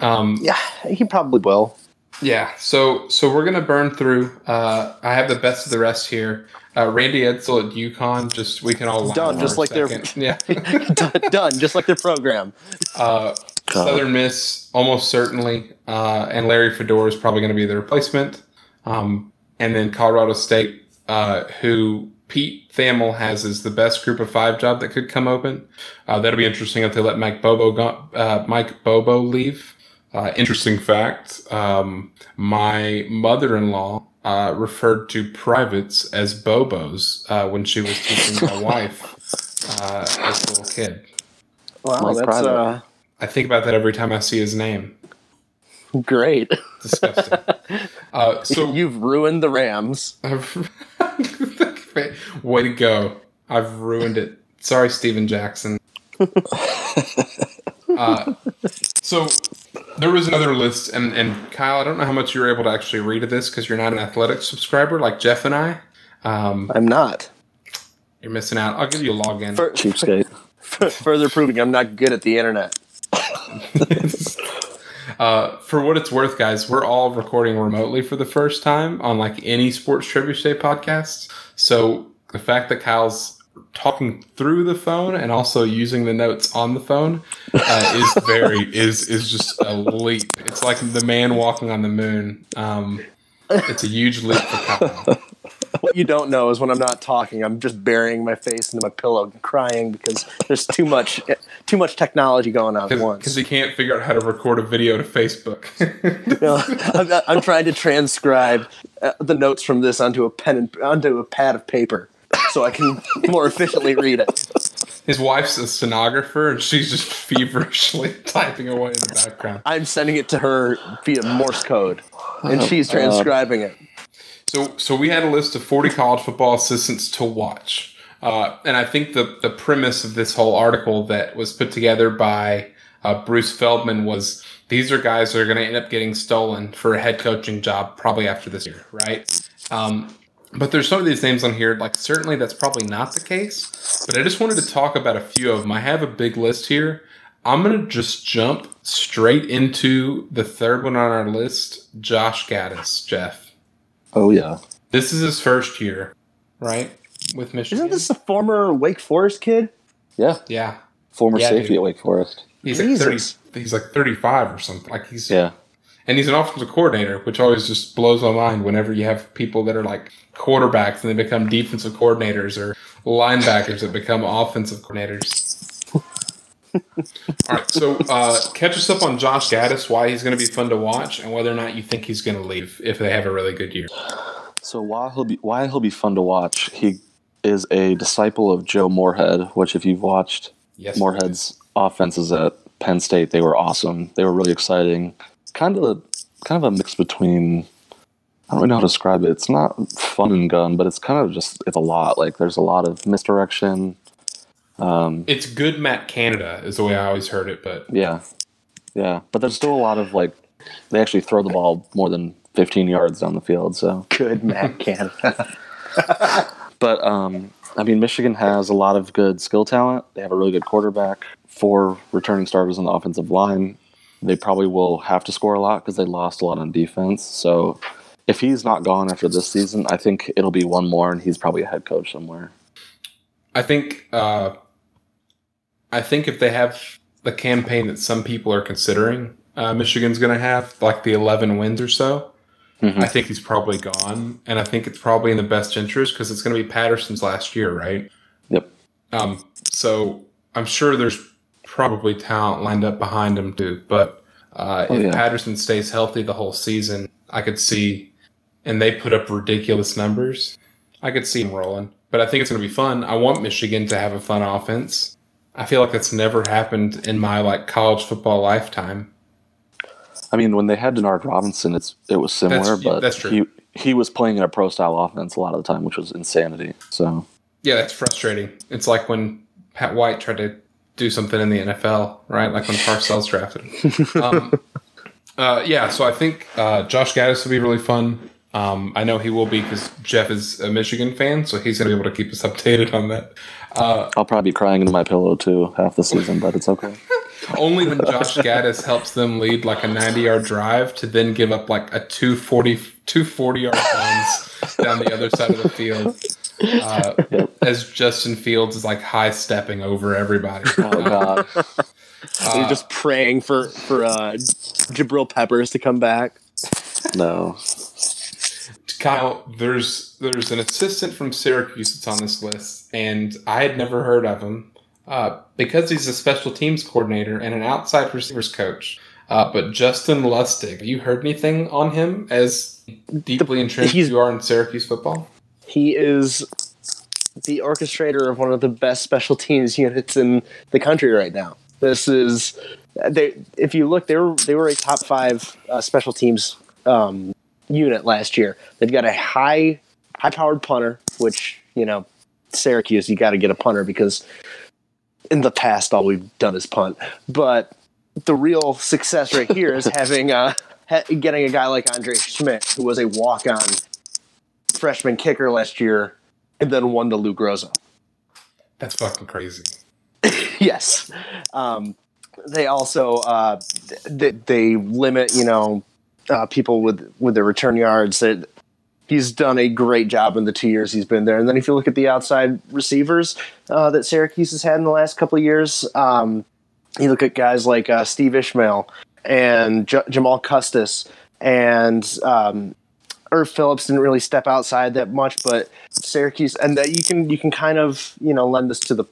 Um, Yeah, he probably will. yeah. So so we're gonna burn through. Uh, I have the best of the rest here. Uh, Randy Edsall at UConn. Just we can all Done, just like their- yeah. Done, just like their program. Uh, Southern Miss almost certainly, uh, and Larry Fedora is probably going to be the replacement. Um, and then Colorado State, uh, who Pete Thamel has is the best group of five job that could come open. Uh, that'll be interesting if they let Mike Bobo go, uh, Mike Bobo leave. Uh, interesting fact: um, my mother-in-law uh, referred to privates as Bobos uh, when she was teaching my wife uh, as a little kid. Wow, Mike that's Private. uh, I think about that every time I see his name. great. Disgusting. uh, so You've ruined the Rams. way to go! I've ruined it. Sorry, Steven Jackson. Uh, so there was another list, and, and Kyle, I don't know how much you were able to actually read of this because you're not an athletic subscriber like Jeff and I. Um, I'm not. you're missing out. I'll give you a login. Fur- Cheapskate. further proving I'm not good at the internet. Uh, for what it's worth, guys, we're all recording remotely for the first time on like any sports trivia state podcast. So the fact that Kyle's talking through the phone and also using the notes on the phone uh, is very is is just a leap. It's like the man walking on the moon. Um, it's a huge leap for Kyle. What you don't know is when I'm not talking, I'm just burying my face into my pillow and crying because there's too much too much technology going on at once. Because he can't figure out how to record a video to Facebook. I'm, I'm trying to transcribe uh, the notes from this onto a pen and onto a pad of paper so I can more efficiently read it. His wife's a stenographer, and she's just feverishly typing away in the background. I'm sending it to her via Morse code, and she's transcribing it. So, so we had a list of 40 college football assistants to watch. Uh, and I think the, the premise of this whole article that was put together by uh, Bruce Feldman was these are guys that are going to end up getting stolen for a head coaching job probably after this year, right? Um, but there's some of these names on here, like certainly that's probably not the case. But I just wanted to talk about a few of them. I have a big list here. I'm going to just jump straight into the third one on our list Josh Gattis, Jeff. Oh yeah. This is his first year, right? With Michigan. Isn't this a former Wake Forest kid? Yeah. Yeah. Former Yeah, safety dude. at Wake Forest. He's like thirty. He's like thirty-five or something. Like he's Yeah. And he's an offensive coordinator, which always just blows my mind. Whenever you have people that are like quarterbacks and they become defensive coordinators, or linebackers that become offensive coordinators. All right, so uh, catch us up on Josh Gattis, why he's going to be fun to watch, and whether or not you think he's going to leave if they have a really good year. So why he'll be why he'll be fun to watch? He is a disciple of Joe Moorhead, which if you've watched Yes, Moorhead's offenses at Penn State, they were awesome. They were really exciting. Kind of kind of a mix between I don't really know how to describe it. It's not fun and gun, but it's kind of just it's a lot. Like there's a lot of misdirection. Um, It's good Matt Canada is the way I always heard it, but yeah, yeah, but there's still a lot of like they actually throw the ball more than 15 yards down the field. So Good Matt Canada. But um, I mean, Michigan has a lot of good skill talent. They have a really good quarterback, four returning starters on the offensive line. They probably will have to score a lot because they lost a lot on defense. So if he's not gone after this season, I think it'll be one more, and he's probably a head coach somewhere. I think uh, I think if they have the campaign that some people are considering, uh, Michigan's going to have like the eleven wins or so. Mhm. I think he's probably gone, and I think it's probably in the best interest because it's going to be Patterson's last year, right? Yep. Um, so I'm sure there's probably talent lined up behind him too. But uh, Oh, if yeah. Patterson stays healthy the whole season, I could see, and they put up ridiculous numbers. I could see him rolling. But I think it's going to be fun. I want Michigan to have a fun offense. I feel like that's never happened in my like college football lifetime. I mean, when they had Denard Robinson, it's it was similar, That's- but that's he he was playing in a pro style offense a lot of the time, which was insanity. So Yeah, that's frustrating. It's like when Pat White tried to do something in the NFL, right? Like when Parcells drafted. Um, uh, yeah, so I think uh, Josh Gattis will be really fun. Um, I know he will be because Jeff is a Michigan fan, so he's going to be able to keep us updated on that. Uh, I'll probably be crying into my pillow too half the season, but it's okay. only when Josh Gattis helps them lead like a 90 yard drive to then give up like a 240, 240 yard runs down the other side of the field. Uh, as Justin Fields is like high stepping over everybody. Oh god, You're just praying for for uh, Jabril Peppers to come back. no. Kyle, there's there's an assistant from Syracuse that's on this list, and I had never heard of him uh, because he's a special teams coordinator and an outside receivers coach. Uh, but Justin Lustig, have you heard anything on him as deeply entrenched you are in Syracuse football? He is the orchestrator of one of the best special teams units in the country right now. This is they. If you look, they were they were a top five uh, special teams um, unit last year. They've got a high high powered punter, which you know Syracuse, you got to get a punter because in the past all we've done is punt. But the real success right here is having uh, ha- getting a guy like Andre Szmyt, who was a walk on freshman kicker last year, and then won to Lou Groza. That's fucking crazy. yes. Um, they also uh, they, they limit you know uh, people with with their return yards. That he's done a great job in the two years he's been there. And then if you look at the outside receivers uh, that Syracuse has had in the last couple of years, um, you look at guys like uh, Steve Ishmael and J- Jamal Custis and um, Irv Phillips didn't really step outside that much, but Syracuse and that you can you can kind of you know lend this to the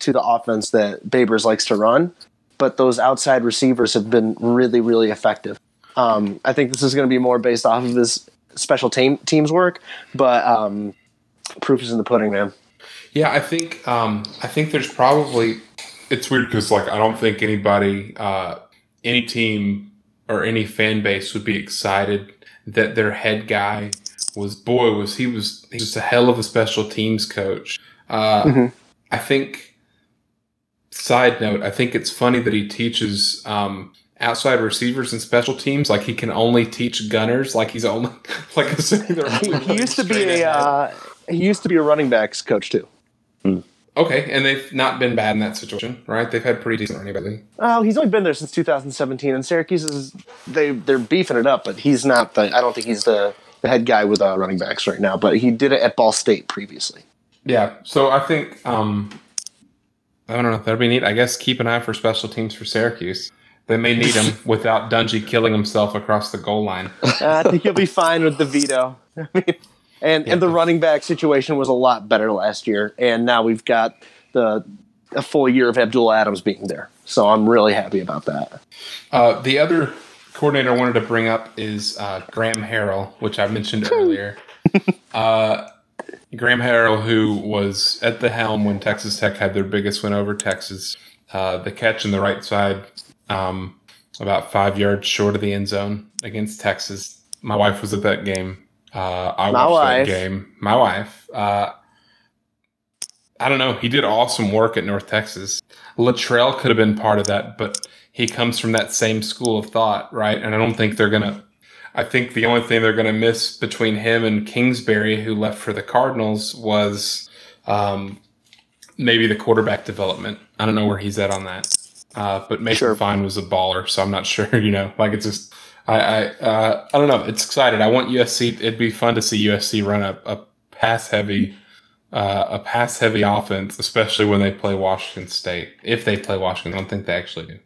to the offense that Babers likes to run, but those outside receivers have been really really effective. Um, I think this is going to be more based off of his special team teams work, but um, proof is in the pudding, man. Yeah, I think um, I think there's probably it's weird because like I don't think anybody, uh, any team or any fan base would be excited that their head guy was boy was he was he was a hell of a special teams coach. Uh, Mhm. I think. Side note: I think it's funny that he teaches um, outside receivers and special teams. Like he can only teach gunners. Like he's only like assuming they're He, only he used to be a uh, he used to be a running backs coach too. Okay, and they've not been bad in that situation, right? They've had pretty decent running back. Oh, he's only been there since 2017, and Syracuse is they they're beefing it up, but he's not the. I don't think he's the, the head guy with uh, running backs right now. But he did it at Ball State previously. Yeah, so I think um, I don't know. That'd be neat. I guess keep an eye for special teams for Syracuse. They may need him without Dungey killing himself across the goal line. Uh, I think he'll be fine with DeVito. I mean, and and the running back situation was a lot better last year, and now we've got the a full year of Abdul Adams being there. So I'm really happy about that. Uh, the other coordinator I wanted to bring up is uh, Graham Harrell, which I mentioned earlier. uh, Graham Harrell, who was at the helm when Texas Tech had their biggest win over Texas, uh, the catch in the right side, um, about five yards short of the end zone against Texas. My wife was at that game. Uh, I My watched wife. that game. My wife. Uh, I don't know. He did awesome work at North Texas. Littrell could have been part of that, but he comes from that same school of thought, right? And I don't think they're gonna. I think the only thing they're gonna miss between him and Kingsbury, who left for the Cardinals, was um, maybe the quarterback development. I don't know where he's at on that. Uh, but Mason Sure. Fine was a baller, so I'm not sure. You know, like it's just I I uh, I don't know. It's excited. I want USC. It'd be fun to see USC run a, a pass heavy uh, a pass heavy offense, especially when they play Washington State. If they play Washington, I don't think they actually do.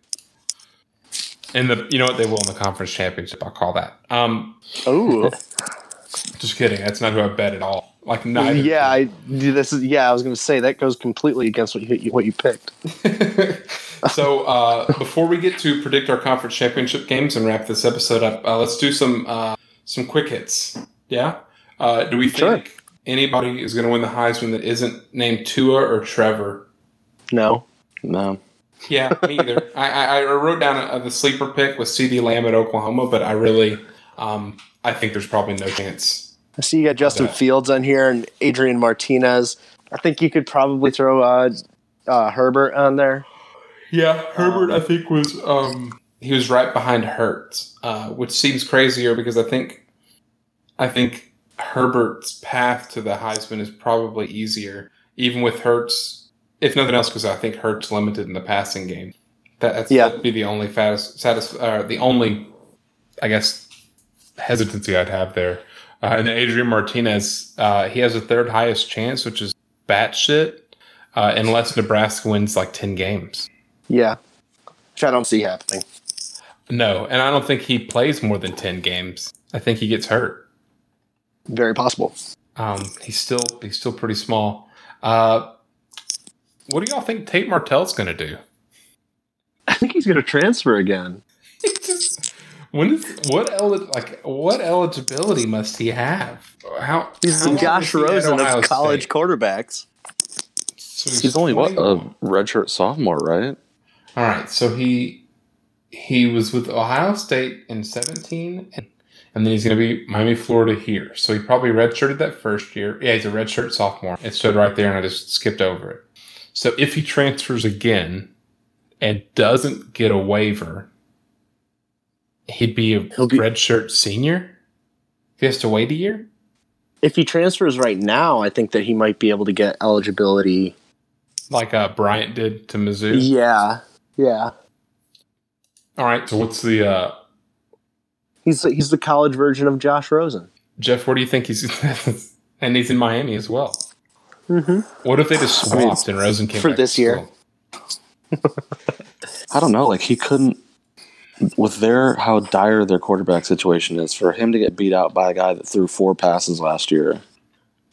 And the you know what they will in the conference championship. I'll call that. Um, Oh, just kidding. That's not who I bet at all. Like neither. yeah. I this is yeah. I was going to say that goes completely against what you what you picked. so uh, before we get to predict our conference championship games and wrap this episode up, uh, let's do some uh, some quick hits. Yeah. Uh, do we think Sure. anybody is going to win the Heisman that isn't named Tua or Trevor? No, No. Yeah, me either. I, I, I wrote down a, a, the sleeper pick with CeeDee Lamb at Oklahoma, but I really, um, I think there's probably no chance. I see you got Justin Fields on here and Adrian Martinez. I think you could probably throw uh, uh, Herbert on there. Yeah, Herbert, um, I think was um, he was right behind Hurts, uh, which seems crazier because I think, I think Herbert's path to the Heisman is probably easier, even with Hurts. if nothing else, because I think Hurts limited in the passing game. That, that's yeah. that'd be the only fattest, satis- uh, the only, I guess, hesitancy I'd have there. Uh, and then Adrian Martinez, uh, he has a third highest chance, which is batshit, uh, unless Nebraska wins like ten games. Yeah, which I don't see happening. No, and I don't think he plays more than ten games. I think he gets hurt. Very possible. Um, he's still he's still pretty small. Uh, what do y'all think Tate Martell's going to do? I think he's going to transfer again. When is what el- like what eligibility must he have? How he's the Josh Rosen of college State? quarterbacks. So he's, he's only what a redshirt sophomore, right? All right, so he he was with Ohio State in seventeen, and, and then he's going to be Miami, Florida here. So he probably redshirted that first year. Yeah, he's a redshirt sophomore. It stood right there, and I just skipped over it. So if he transfers again and doesn't get a waiver, he'd be a He'll be, redshirt senior. He has to wait a year. If he transfers right now, I think that he might be able to get eligibility, like uh, Bryant did to Mizzou. Yeah, yeah. All right. So what's the? uh He's he's the college version of Josh Rosen. Jeff, where do you think he's? and he's in Miami as well. Mm-hmm. What if they just swapped I mean, and Rosen came for this year? I don't know. Like he couldn't with their how dire their quarterback situation is for him to get beat out by a guy that threw four passes last year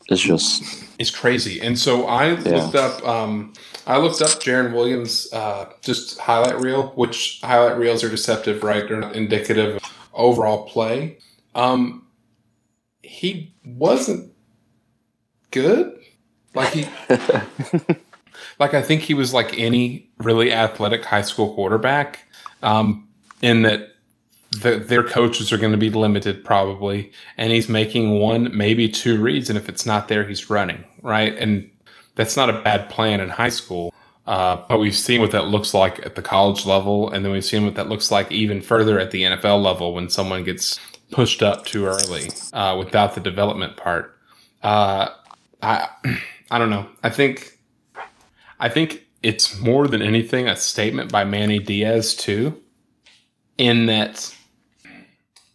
is just it's crazy. And so I yeah. looked up um, I looked up Jarren Williams uh, just highlight reel, which highlight reels are deceptive, right? They're not indicative of overall play. Um, he wasn't good. Like he, like I think he was like any really athletic high school quarterback, um, in that the, their coaches are going to be limited probably, and he's making one, maybe two reads, and if it's not there, he's running right, and that's not a bad plan in high school. Uh, but we've seen what that looks like at the college level, and then we've seen what that looks like even further at the NFL level when someone gets pushed up too early uh, without the development part. Uh, I I don't know. I think I think it's more than anything a statement by Manny Diaz too, in that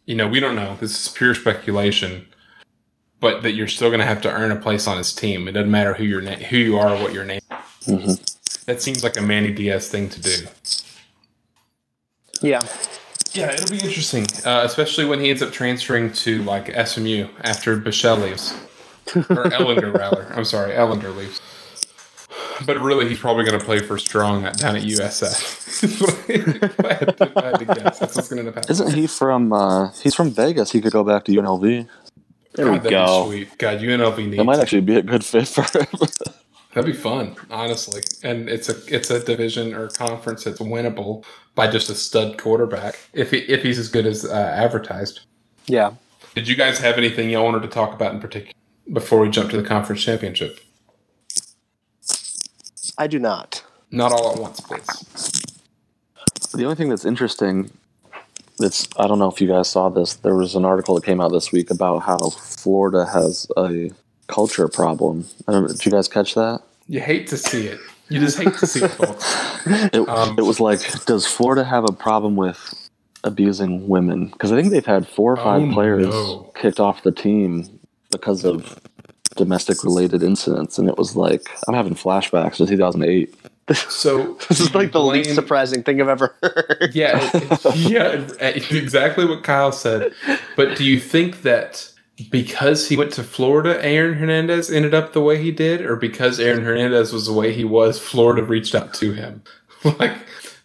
you know we don't know. This is pure speculation, but that you're still going to have to earn a place on his team. It doesn't matter who your na- who you are or what your name. Mm-hmm. That seems like a Manny Diaz thing to do. Yeah. Yeah, it'll be interesting, uh, especially when he ends up transferring to like SMU after Buechele leaves or Ehlinger rather. I'm sorry, Ehlinger leaves. But really, he's probably going to play for Strong down at USF. I, had to, I had to guess. That's what's going to happen. Isn't he from? Uh, he's from Vegas. He could go back to UNLV. There God, we go. sweet. God, UNLV needs. That might actually be a good fit for him. That'd be fun, honestly. And it's a it's a division or conference that's winnable by just a stud quarterback if he, if he's as good as uh, advertised. Yeah. Did you guys have anything y'all wanted to talk about in particular? before we jump to the conference championship? I do not. Not all at once, please. The only thing that's interesting that's I don't know if you guys saw this. There was an article that came out this week about how Florida has a culture problem. I don't, did you guys catch that? You hate to see it. You just hate to see it, folks. it, um, it was like, does Florida have a problem with abusing women? Because I think they've had four or five oh players no. kicked off the team because of domestic related incidents, and it was like I'm having flashbacks to 2008. So this is like the blame, least surprising thing I've ever heard. Yeah, yeah, exactly what Kyle said. But do you think that because he went to Florida, Aaron Hernandez ended up the way he did, or because Aaron Hernandez was the way he was, Florida reached out to him? like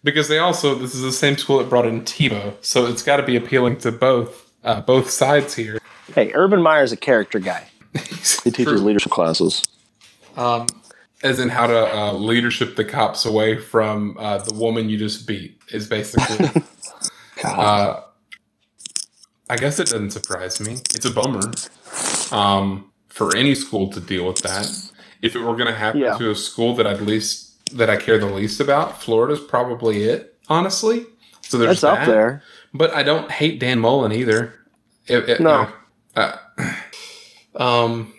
because they also this is the same school that brought in Tebow, so it's got to be appealing to both uh, both sides here. Hey, Urban Meyer's a character guy. He teaches leadership classes. Um, as in how to uh, leadership the cops away from uh, the woman you just beat is basically. uh, I guess it doesn't surprise me. It's a bummer um, for any school to deal with that. If it were going to happen Yeah. to a school that I'd least that I care the least about, Florida's probably it. Honestly, so there's That's up that. there. But I don't hate Dan Mullen either. It- it- No. you know, uh, um.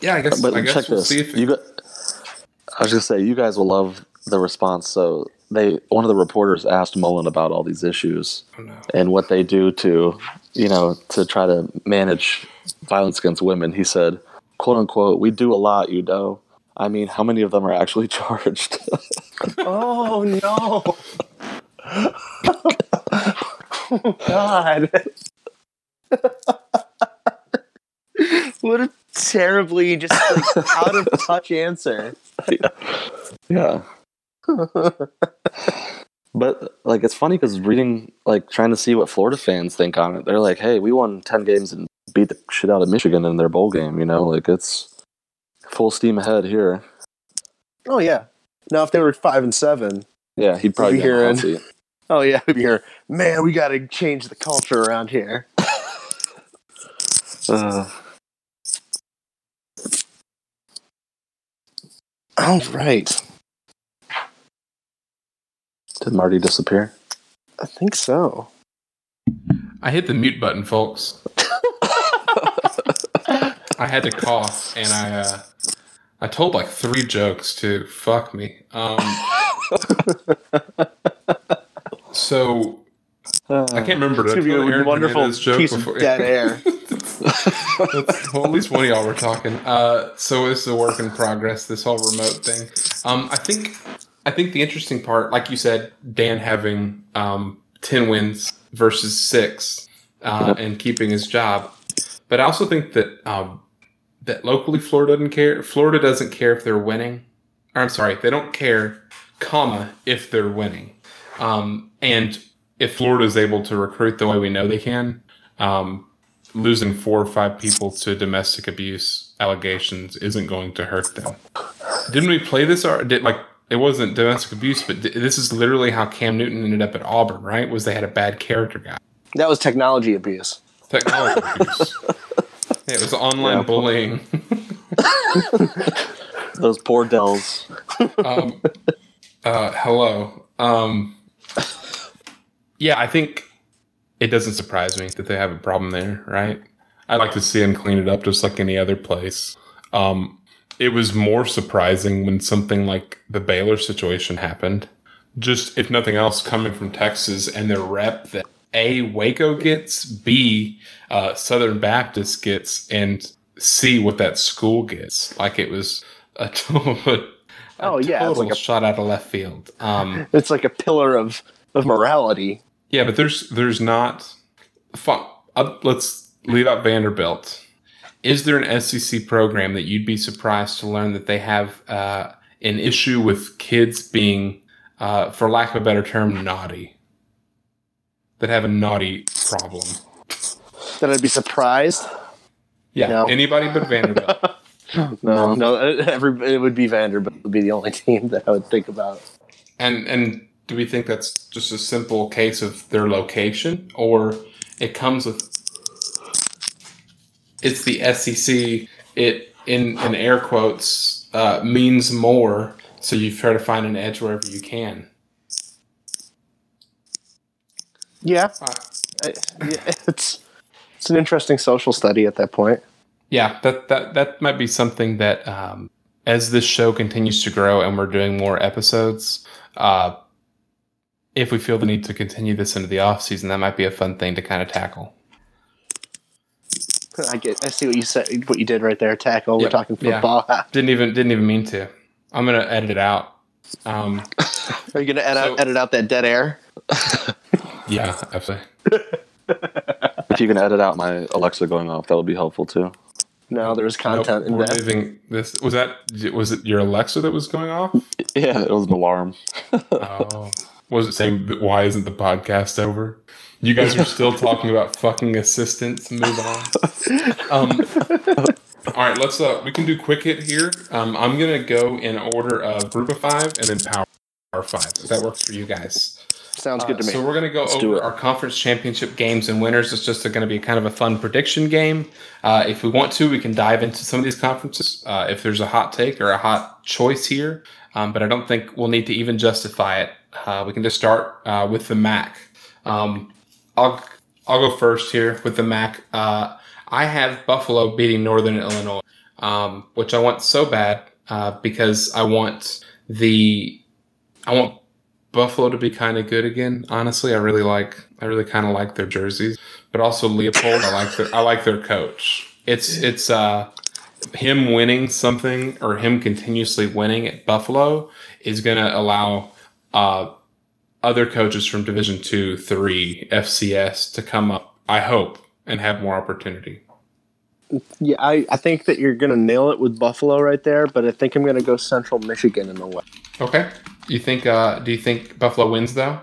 Yeah, I guess. But I guess check we'll this. see if you got, I was gonna say you guys will love the response. So they one of the reporters asked Mullen about all these issues Oh, no. and what they do to you know to try to manage violence against women. He said, "quote unquote," we do a lot, you know. I mean, how many of them are actually charged? Oh no! oh God! what a terribly just like out of touch answer. yeah. but like it's funny because reading like trying to see what Florida fans think on it, they're like, "Hey, we won ten games and beat the shit out of Michigan in their bowl game." You know, like it's full steam ahead here. Oh yeah. Now if they were five and seven, Yeah, he'd probably We'll be be on the hot hearing- seat. oh yeah, we'd be here. Man, we got to change the culture around here. Uh, All right, did Marty disappear? I think so. I hit the mute button, folks. I had to cough, and I uh, I told like three jokes to fuck me. Um, so I can't remember. It's Did I gonna be tell a Aaron wonderful Hernandez joke piece before? of dead air. That's- well, at least one of y'all were talking. Uh, so it's a work in progress. This whole remote thing. Um, I think. I think the interesting part, like you said, Dan having um, ten wins versus six, uh, and keeping his job. But I also think that um, that locally Florida doesn't care. Florida doesn't care if they're winning. Or I'm sorry, they don't care, comma, if they're winning. Um, and if Florida is able to recruit the way we know they can, um, losing four or five people to domestic abuse allegations isn't going to hurt them. Didn't we play this? Or did like it wasn't domestic abuse, but th- this is literally how Cam Newton ended up at Auburn, right? Was they had a bad character guy, That was technology abuse. technology abuse. Yeah, it was online Yeah. bullying. Those poor Dells. um, uh, hello. Um, yeah, I think it doesn't surprise me that they have a problem there, right? I'd like to see them clean it up just like any other place. Um, it was more surprising when something like the Baylor situation happened. Just, if nothing else, coming from Texas and their rep that A, Waco gets, B, uh, Southern Baptist gets, and C, what that school gets. Like it was a total, a Oh, yeah, total like a- shot out of left field. Um, It's like a pillar of of morality. Yeah, but there's there's not. Fun. Uh, let's leave out Vanderbilt. Is there an SEC program that you'd be surprised to learn that they have uh, an issue with kids being, uh, for lack of a better term, naughty? That have a naughty problem. That I'd be surprised. Yeah, No. anybody but Vanderbilt. No, no, every it would be Vanderbilt would be the only team that I would think about. And and do we think that's just a simple case of their location, or it comes with it's the SEC? It in in air quotes uh, means more, so you try to find an edge wherever you can. Yeah, Uh, yeah, it's it's an interesting social study at that point. yeah, that that that might be something that um, as this show continues to grow and we're doing more episodes. Uh, if we feel the need to continue this into the off season, that might be a fun thing to kind of tackle. I get. I see what you said. What you did right there. Tackle. We're Yep, talking yeah. football. Didn't even didn't even mean to. I'm gonna edit it out. Um, Are you gonna edit, So- edit out that dead air? yeah, absolutely. If you can edit out my Alexa going off, that would be helpful too. No, there was Nope, content in we're that. leaving this. Was that was it your Alexa that was going off? Yeah, it was an alarm. Oh, was it saying that why isn't the podcast over? You guys are still talking about fucking assistants. Move on. Um, All right, let's. Uh, we can do quick hit here. Um, I'm gonna go in order of group of five and then power five. If that works for you guys. Sounds good to me. Uh, So we're going to go do over our conference championship games and winners. It's just going to be kind of a fun prediction game. Uh, if we want to, we can dive into some of these conferences uh, if there's a hot take or a hot choice here. Um, but I don't think we'll need to even justify it. Uh, we can just start uh, with the MAC. Um, I'll I'll go first here with the MAC. Uh, I have Buffalo beating Northern Illinois, um, which I want so bad uh, because I want the I want Buffalo to be kind of good again. Honestly, I really like I really kind of like their jerseys, but also Leipold. I like their I like their coach. It's it's uh him winning something or him continuously winning at Buffalo is going to allow uh other coaches from Division Two, Three, FCS to come up. I hope and have more opportunity. Yeah, I, I think that you're going to nail it with Buffalo right there, but I think I'm going to go Central Michigan in the West. Okay. You think? Uh, do you think Buffalo wins though?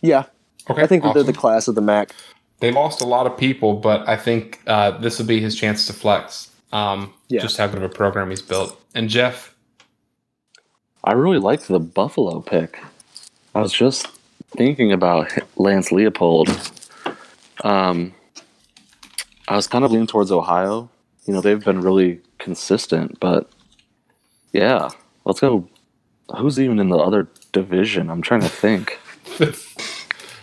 Yeah, Okay. I think that they're the class of the MAC. They lost a lot of people, but I think uh, this will be his chance to flex. Um, Yeah. Just how good of a program he's built. And Jeff, I really like the Buffalo pick. I was just thinking about Lance Leipold. Um, I was kind of leaning towards Ohio. You know, they've been really consistent, but yeah, let's go. Who's even in the other division? I'm trying to think.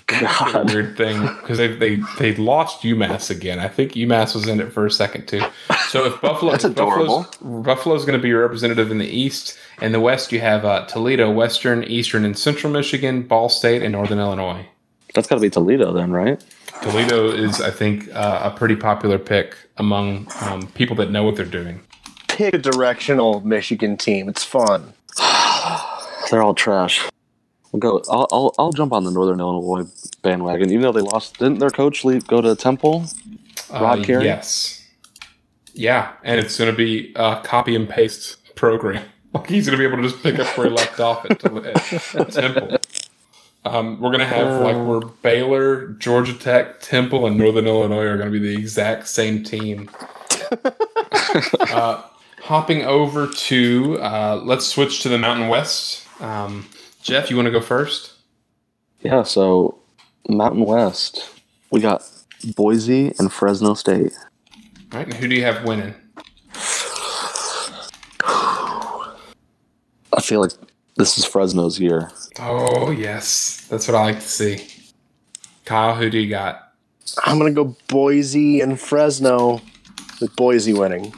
that's a God. weird thing because they, they they lost UMass again. I think UMass was in it for a second too. So if Buffalo, That's if adorable. Buffalo's, Buffalo's going to be your representative in the East. In the West, you have uh, Toledo, Western, Eastern, and Central Michigan, Ball State, and Northern Illinois. That's got to be Toledo then, right? Toledo is, I think, uh, a pretty popular pick among um, people that know what they're doing. Pick a directional Michigan team. It's fun. They're all trash. We'll go. I'll, I'll, I'll jump on the Northern Illinois bandwagon, even though they lost. Didn't their coach leave, go to Temple? Rod Uh, Carey? Yes. Yeah, and it's going to be a copy and paste program. Like he's going to be able to just pick up where he left off at, at Temple. Um, we're going to have like where Baylor, Georgia Tech, Temple, and Northern Illinois are going to be the exact same team. uh, hopping over to uh, let's switch to the Mountain West. Um, Jeff, you want to go first? Yeah. So Mountain West, we got Boise and Fresno State. All right, and who do you have winning? I feel like this is Fresno's year. Oh yes, that's what I like to see. Kyle, who do you got? I'm going to go Boise and Fresno with Boise winning.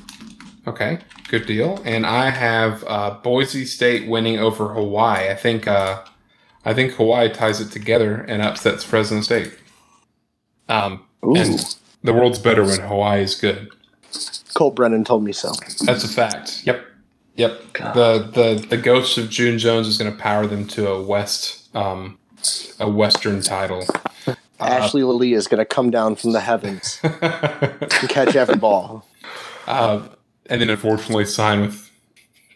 Okay, good deal. And I have uh, Boise State winning over Hawaii. I think uh, I think Hawaii ties it together and upsets Fresno State. Um, Ooh. and the world's better when Hawaii is good. Colt Brennan told me so. That's a fact. Yep, yep. The the the ghost of June Jones is going to power them to a West um, a Western title. Ashley Lelie is going to come down from the heavens and catch every ball. uh, and then unfortunately sign with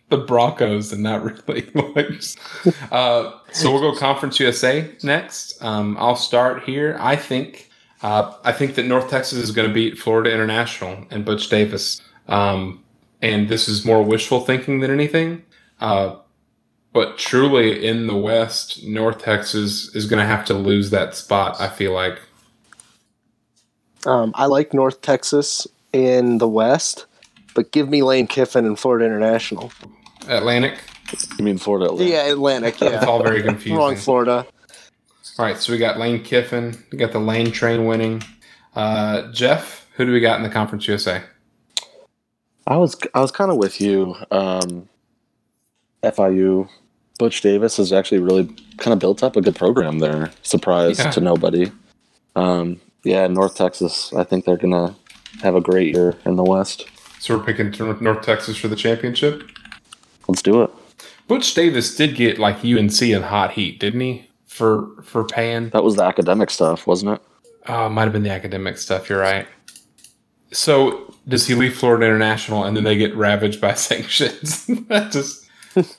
the Broncos and not really. uh, so we'll go Conference USA next. Um, I'll start here. I think uh, I think that North Texas is going to beat Florida International and Butch Davis. Um, and this is more wishful thinking than anything. Uh, but truly, in the West, North Texas is going to have to lose that spot. I feel like. Um, I like North Texas in the West, but give me Lane Kiffin and Florida International. Atlantic. You mean Florida? Atlantic? Yeah, Atlantic. Yeah, it's all very confusing. wrong Florida. All right, so we got Lane Kiffin. We got the Lane train winning. Uh, Jeff, who do we got in the Conference USA? I was I was kind of with you. Um, FIU, Butch Davis has actually really kind of built up a good program there. Surprise Yeah. to nobody. Um, yeah, North Texas. I think they're gonna have a great year in the West. So we're picking North Texas for the championship. Let's do it. Butch Davis did get like UNC in hot heat, didn't he? For for paying. That was the academic stuff, wasn't it? Oh, it might have been the academic stuff. You're right. So does he leave Florida International and then they get ravaged by sanctions? that just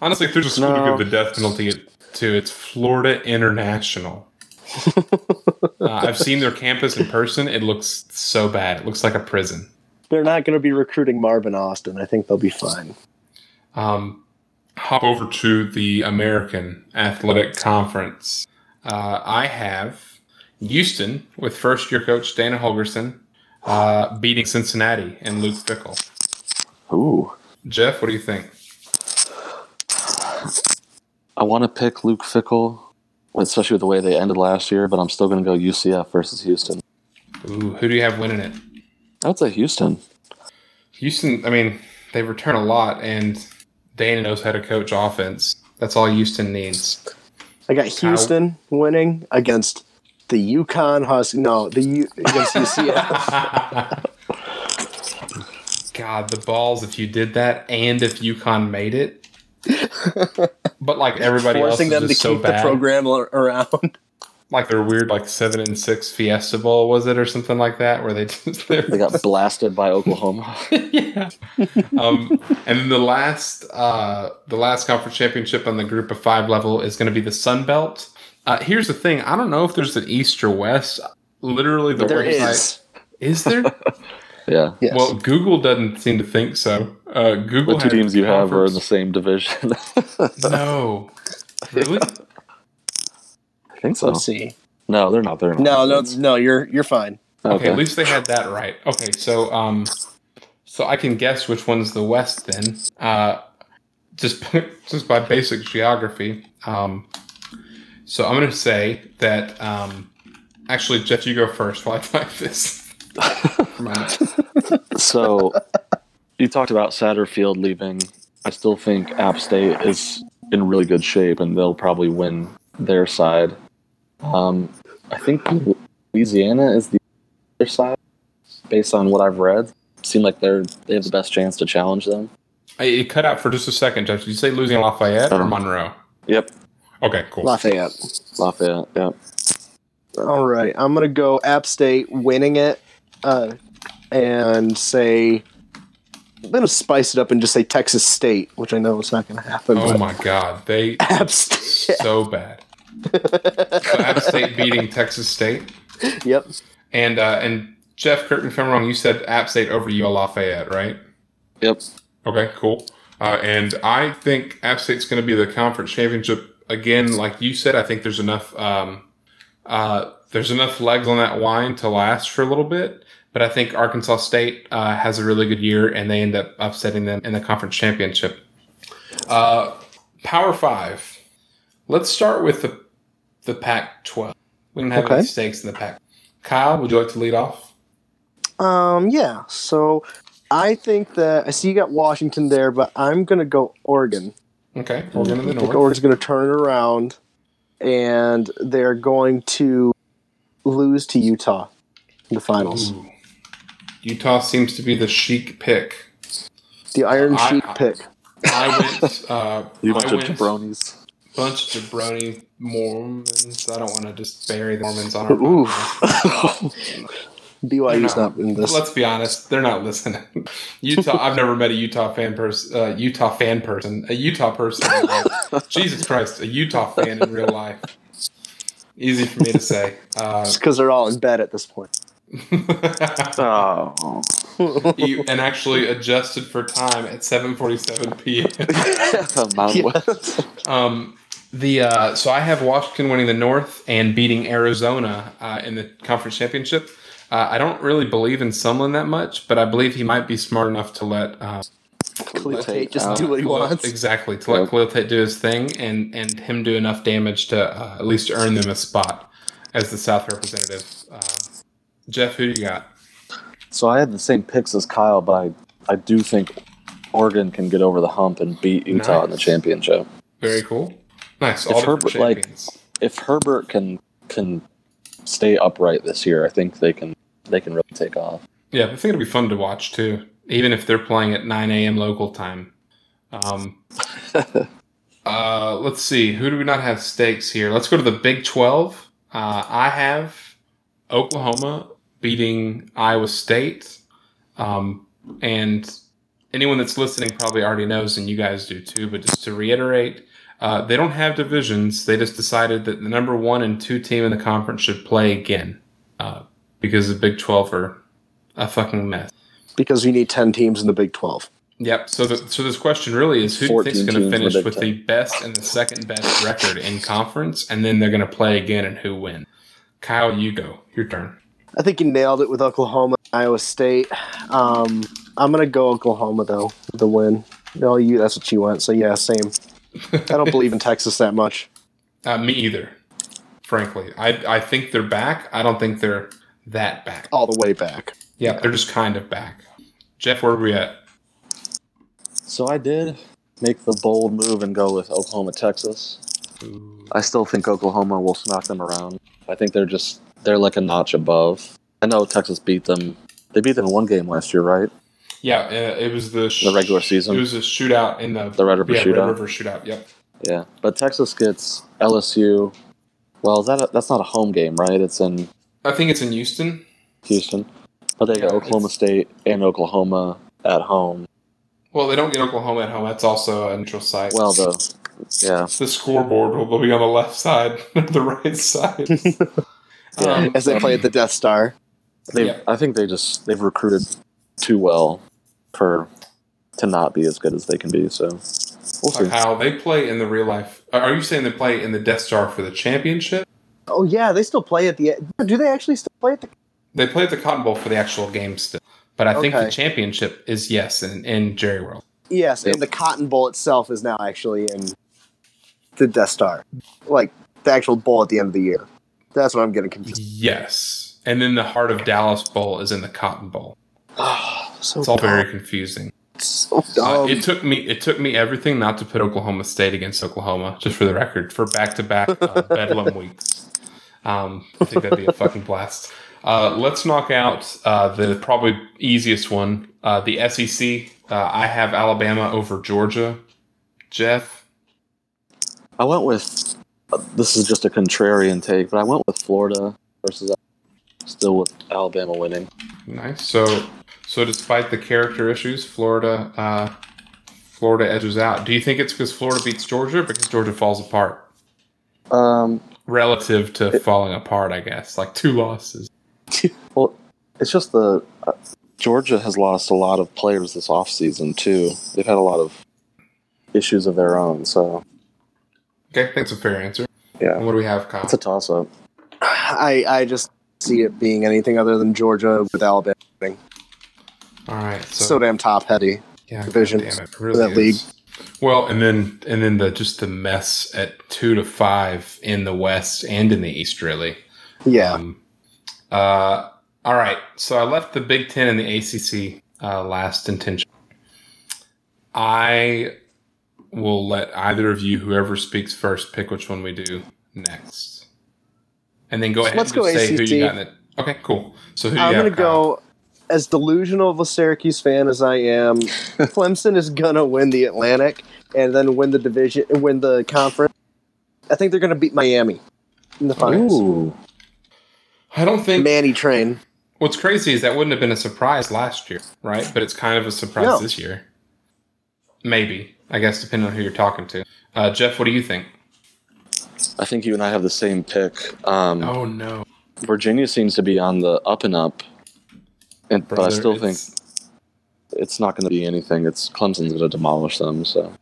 honestly, if there's a school to No. give the death penalty to, it's Florida International. uh, I've seen their campus in person. It looks so bad. It looks like a prison. They're not going to be recruiting Marvin Austin. I think they'll be fine. Um, hop over to the American Athletic Conference. Uh, I have Houston with first year coach Dana Holgorsen uh, beating Cincinnati and Luke Fickell. Ooh. Jeff, what do you think? I want to pick Luke Fickell, especially with the way they ended last year, but I'm still going to go UCF versus Houston. Ooh, who do you have winning it? I'd say Houston. Houston, I mean, they return a lot, and Dana knows how to coach offense. That's all Houston needs. I got Houston winning against the UConn Hus. No, the U- against UCF. God, the balls! If you did that, and if UConn made it, but like everybody Forcing else them is to just so keep the bad. program around. Like their weird like seven and six Fiesta Bowl was it or something like that where they just they They got blasted by Oklahoma. yeah. Um, and then the last uh, the last conference championship on the group of five level is going to be the Sun Belt. Uh, here's the thing: I don't know if there's an East or West. Literally, the There website is. is there. Yeah. Yes. Well, Google doesn't seem to think so. Uh, Google The two teams you have are in the same division. no, really? I think so. Let's see. No, they're not. They're not. No, no, no. You're you're fine. Okay, at least they had that right. Okay, so um, so I can guess which one's the West then. Uh, just just by basic geography. Um, so I'm going to say that. Um, actually, Jeff, you go first while I type this. For my notes. So you talked about Satterfield leaving. I still think App State is in really good shape, and they'll probably win their side. Um, I think Louisiana is the other side, based on what I've read. Seem like they're they have the best chance to challenge them. I- it cut out for just a second, Jeff. Did you say Louisiana Lafayette or Um, Monroe? Yep, Okay, cool. Lafayette. Lafayette. Yep. All right, I'm gonna go App State winning it, uh, and say I'm gonna spice it up and just say Texas State, which I know is not gonna happen. Oh my God, they App State. so bad. So App State beating Texas State. Yep. And uh, and Jeff, correct me if I'm wrong. You said App State over UL Lafayette, right? Yep. Okay, cool. Uh, and I think App State's going to be the conference championship again. Like you said, I think there's enough um, uh, there's enough legs on that wine to last for a little bit. But I think Arkansas State uh, has a really good year, and they end up upsetting them in the conference championship. Uh, Power Five. Let's start with the the Pac-12. We don't have any stakes in the Pac. Kyle, would you like to lead off? Um. Yeah. So I think that I see you got Washington there, but I'm gonna go Oregon. Okay, Oregon in the I think north. Oregon's gonna turn it around, and they're going to lose to Utah in the finals. Ooh. Utah seems to be the chic pick. The Iron I- Sheik pick. I went. Uh, You bunch of jabronis. Bunch of jabroni Mormons. I don't want to just bury the Mormons on our Ooh. BYU's No. not in this. Let's be honest, they're not listening. Utah. I've never met a Utah fan person. Uh, Utah fan person. A Utah person. in real life. Jesus Christ, a Utah fan in real life. Easy for me to say. Uh, It's because they're all in bed at this point. Oh. you- and actually adjusted for time at 7:47 p.m. Mountain Yeah. West. Um, the uh, so I have Washington winning the North and beating Arizona uh, in the conference championship. Uh, I don't really believe in Sumlin that much, but I believe he might be smart enough to let uh, Khalil Tate just Uh, do what he Khalil- wants. exactly to let Yep. Khalil Tate do his thing and and him do enough damage to uh, at least earn them a spot as the South representative. Uh, Jeff, who do you got? So I had the same picks as Kyle, but I, I do think Oregon can get over the hump and beat Utah in the championship. Very cool. Nice. If Herbert, like- If Herbert can can stay upright this year, I think they can they can really take off. Yeah, I think it'll be fun to watch too, even if they're playing at 9 a.m. local time. Um, uh, let's see, who do we not have stakes here? Let's go to the Big 12. Uh, I have Oklahoma beating Iowa State. Um, and anyone that's listening probably already knows, and you guys do too, but just to reiterate, uh, they don't have divisions. They just decided that the number one and two team in the conference should play again uh, because the Big 12 are a fucking mess. because you need 10 teams in the Big 12. Yep. So, the, so this question really is who do you think is going to the finish Big with the best and the second best record in conference, and then they're going to play again and who wins? Kyle, you go. Your turn. I think you nailed it with Oklahoma, Iowa State. Um, I'm gonna go Oklahoma though, with the win. No, you that's what you want. So yeah, same. I don't believe in Texas that much. Uh, me either. Frankly, I I think they're back. I don't think they're that back. All the way back. Yeah, they're just kind of back. Jeff, where are we at? So I did make the bold move and go with Oklahoma, Texas. I still think Oklahoma will smack them around. I think they're just they're like a notch above. I know Texas beat them. They beat them in one game last year, right? Yeah, uh, it was the sh- The regular season? It was a shootout in the The Red River yeah, shootout. Red River shootout. Yep. Yeah, but Texas gets LSU. Well, is that a, that's not a home game, right? It's in I think it's in Houston. Houston, but they get Yeah, Oklahoma State and Oklahoma at home. Well, they don't get Oklahoma at home. That's also a neutral site. Well, the yeah, the scoreboard will be on the left side, not the right side. Yeah. Um, As they play at the Death Star. they Yeah. I think they just they've recruited too well for to not be as good as they can be. So we'll see. how they play in the real life. Are you saying they play in the Death Star for the championship? Oh yeah, they still play at the. Do they actually still play at the? They play at the Cotton Bowl for the actual game still. But I think Okay. the championship is yes in, in Jerry World. Yes, Yep. and the Cotton Bowl itself is now actually in the Death Star, like the actual bowl at the end of the year. That's what I'm getting confused. Yes. And then the Heart of Dallas Bowl is in the Cotton Bowl. Ah. So It's all dumb. very confusing. so Uh, it took me it took me everything not to put Oklahoma State against Oklahoma, just for the record, for back to back Bedlam weeks. Um, I think that'd be a fucking blast. Uh, let's knock out uh, the probably easiest one, uh, the SEC. Uh, I have Alabama over Georgia. Jeff, I went with this is just a contrarian take, but I went with Florida versus still with Alabama winning. nice. So, so despite the character issues, Florida, uh, Florida edges out. Do you think it's because Florida beats Georgia, or because Georgia falls apart Um, relative to falling apart? I guess like two losses. well, it's just the uh, Georgia has lost a lot of players this offseason too. They've had a lot of issues of their own, so Okay, that's a fair answer. yeah, And what do we have, Kyle? it's a toss up. I I just see it being anything other than Georgia with Alabama. All right, So, so, damn top heavy. yeah, division damn it, it really that is. league. Well, and then and then the just the mess at two to five in the West and in the East, really. Yeah. Um, uh, all right, so I left the Big Ten and the ACC uh, last intention. I will let either of you, whoever speaks first, pick which one we do next, and then go ahead Let's and go just say who you got in it. Okay, cool. So who I'm gonna Kyle? go as delusional of a Syracuse fan as I am. Clemson is gonna win the Atlantic and then win the division, win the conference. I think they're gonna beat Miami in the finals. Ooh, I don't think Manny train. What's crazy is that wouldn't have been a surprise last year, right? But it's kind of a surprise No. this year. Maybe. I guess depending on who you're talking to. Uh, Jeff, what do you think? I think you and I have the same pick. Um, Oh no, Virginia seems to be on the up and up, and but I brother, still think it's, it's not going to be anything. It's Clemson's going to demolish them. So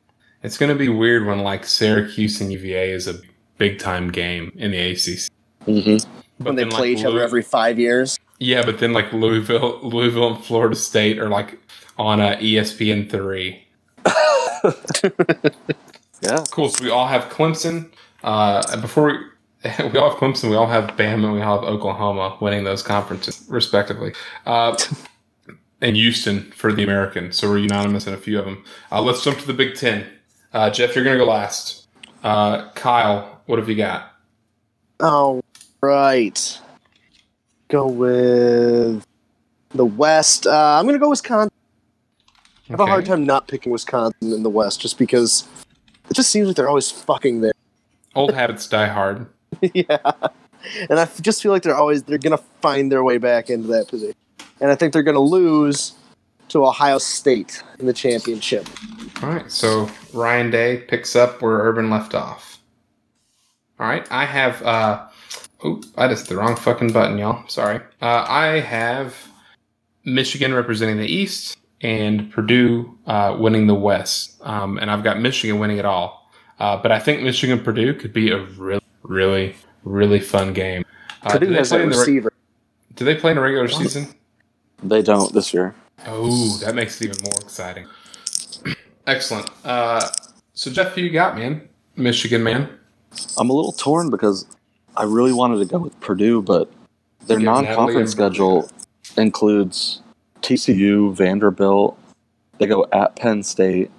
it's going to be weird when like Syracuse and UVA is a big time game in the ACC. hmm But When they then, play like, each other Louis- every five years. yeah, but then like Louisville, Louisville and Florida State are like on uh, a ESPN three. yeah, Cool. So we all have Clemson. Uh, and before we, all have Clemson, we all have Bama, and we all have Oklahoma winning those conferences respectively. Uh, and Houston for the American. So we're unanimous in a few of them. Uh, let's jump to the Big Ten. Uh, Jeff, you're going to go last. Uh, Kyle, what have you got? All right. Go with the West. Uh, I'm gonna go Wisconsin. I have a hard time not picking Wisconsin in the West just because it just seems like they're always fucking there. Old habits die hard. yeah. And I just feel like they're always they're gonna find their way back into that position. And I think they're gonna lose to Ohio State in the championship. All right, so Ryan Day picks up where Urban left off. All right, I have. Uh, oop, I just hit the wrong fucking button, y'all. Sorry. Uh, I have Michigan representing the East and Purdue uh, winning the West. Um, and I've got Michigan winning it all. Uh, but I think Michigan Purdue could be a really, really, really fun game. Uh, Purdue do they has play a in the re- Do they play in a regular season? They don't this year. Oh, that makes it even more exciting. Excellent. Uh, so Jeff, who you got, man? Michigan man. I'm a little torn because I really wanted to go with Purdue, but their Give non-conference a- schedule includes TCU, Vanderbilt. They go at Penn State,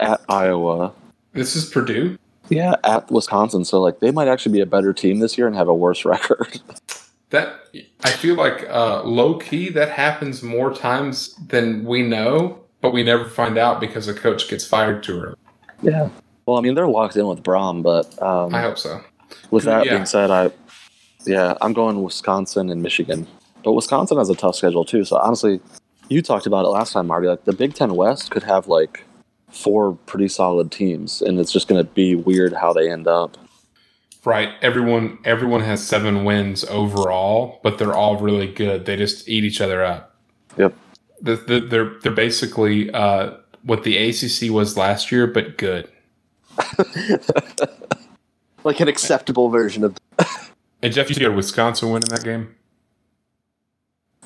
at Iowa, This is Purdue. Yeah, at Wisconsin. So like they might actually be a better team this year and have a worse record. That I feel like uh, low key that happens more times than we know, but we never find out because a coach gets fired too early. yeah. Well, I mean they're locked in with Brohm, but um, I hope so. with that yeah. being said, I yeah, I'm going Wisconsin and Michigan. But Wisconsin has a tough schedule too. So honestly, you talked about it last time, Marty. Like the Big Ten West could have like four pretty solid teams, and it's just going to be weird how they end up. Right. Everyone everyone has seven wins overall, but they're all really good. They just eat each other up. Yep. The, the, they're they're basically uh, what the ACC was last year, but good. Like an acceptable version of And Jeff, you see a Wisconsin win in that game.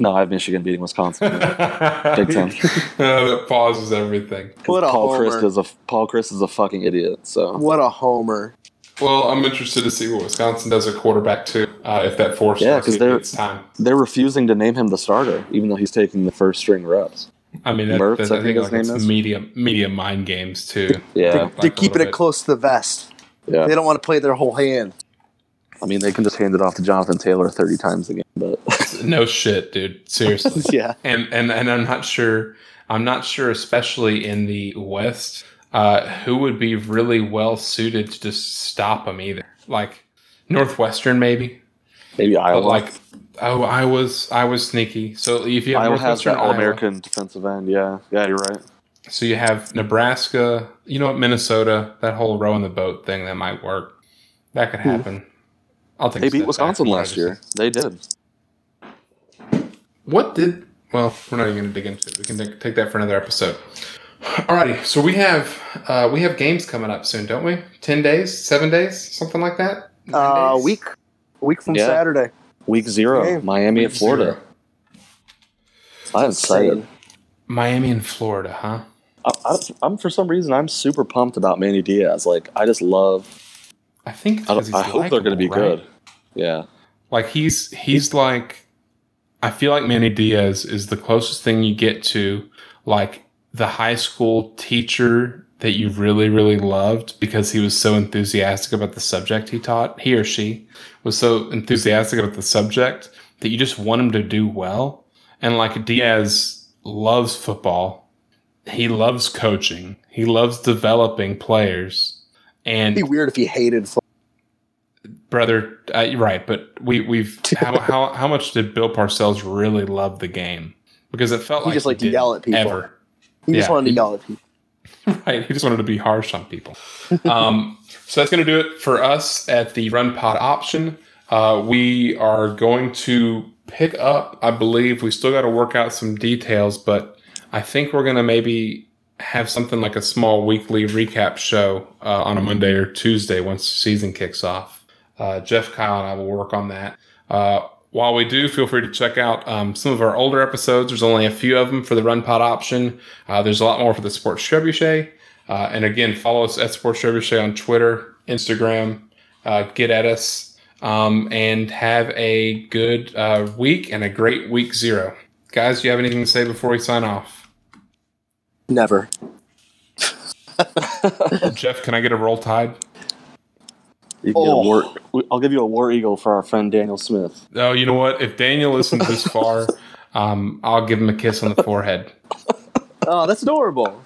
No, I have Michigan beating Wisconsin. Big Ten. That pauses everything. What a Paul homer. Chryst is a Paul Chryst is a fucking idiot. So What a homer. Well, I'm interested to see what Wisconsin does at quarterback too. Uh, if that four Yeah, because they're- time. they're refusing to name him the starter, even though he's taking the first string reps. I mean, that, Mertz, that- I I think think his like name it's is. media media mind games too. Yeah, They're, like they're keeping it bit. close to the vest. yeah. They don't want to play their whole hand. I mean, they can just hand it off to Jonathan Taylor thirty times again, but No shit, dude. Seriously. Yeah. and and and I'm not sure. I'm not sure, especially in the West, uh, who would be really well suited to just stop them either. Like Northwestern, maybe. maybe But Iowa. like, oh, I was I was sneaky. So if you have Iowa has that All American defensive end. Yeah, yeah, you're right. so you have Nebraska. You know what, Minnesota. That whole row in the boat thing that might work. That could happen. I'll take. They beat Wisconsin from what I last year. They did. What did? Well, we're not even going to dig into it. We can take- take that for another episode. Alrighty, so we have uh, we have games coming up soon, don't we? Ten days, seven days, something like that. Nine Uh, days? week. A week from Yeah. Saturday. Week zero, Okay. Miami Week and Florida. zero. I'm excited. Miami and Florida, huh? I, I, I'm for some reason I'm super pumped about Manny Diaz. Like I just love. I think I, I hope they're going to be right? good. Yeah, Like he's he's like, I feel like Manny Diaz is the closest thing you get to like the high school teacher that you really really loved because he was so enthusiastic about the subject he taught. He or she was so enthusiastic about the subject that you just want him to do well. And like Diaz loves football, he loves coaching, he loves developing players, and It'd be weird if he hated football. Brother uh, you're right but we we've how, how how much did bill parcells really love the game? Because it felt He like just liked to yell at people. ever. He just Yeah, wanted to yell at people. right he just wanted to be harsh on people. Um so that's going to do it for us at the run pod option. Uh we are going to pick up i believe we still got to work out some details but i think we're going to maybe have something like a small weekly recap show uh, on a monday or tuesday once the season kicks off uh, Jeff, Kyle, and I will work on that. Uh, while we do, feel free to check out um, some of our older episodes. There's only a few of them for the Run Pod option. Uh, there's a lot more for the Sports Trebuchet. Uh, and again, follow us at Sports Trebuchet on Twitter, Instagram. Uh, get at us um, and have a good uh, week and a great week zero. Guys, do you have anything to say before we sign off? Never. Jeff, can I get a roll tide? You can get Oh. a war. I'll give you a war eagle for our friend Daniel Smith. Oh, you know what? If Daniel listened this far, um, I'll give him a kiss on the forehead. Oh, that's adorable.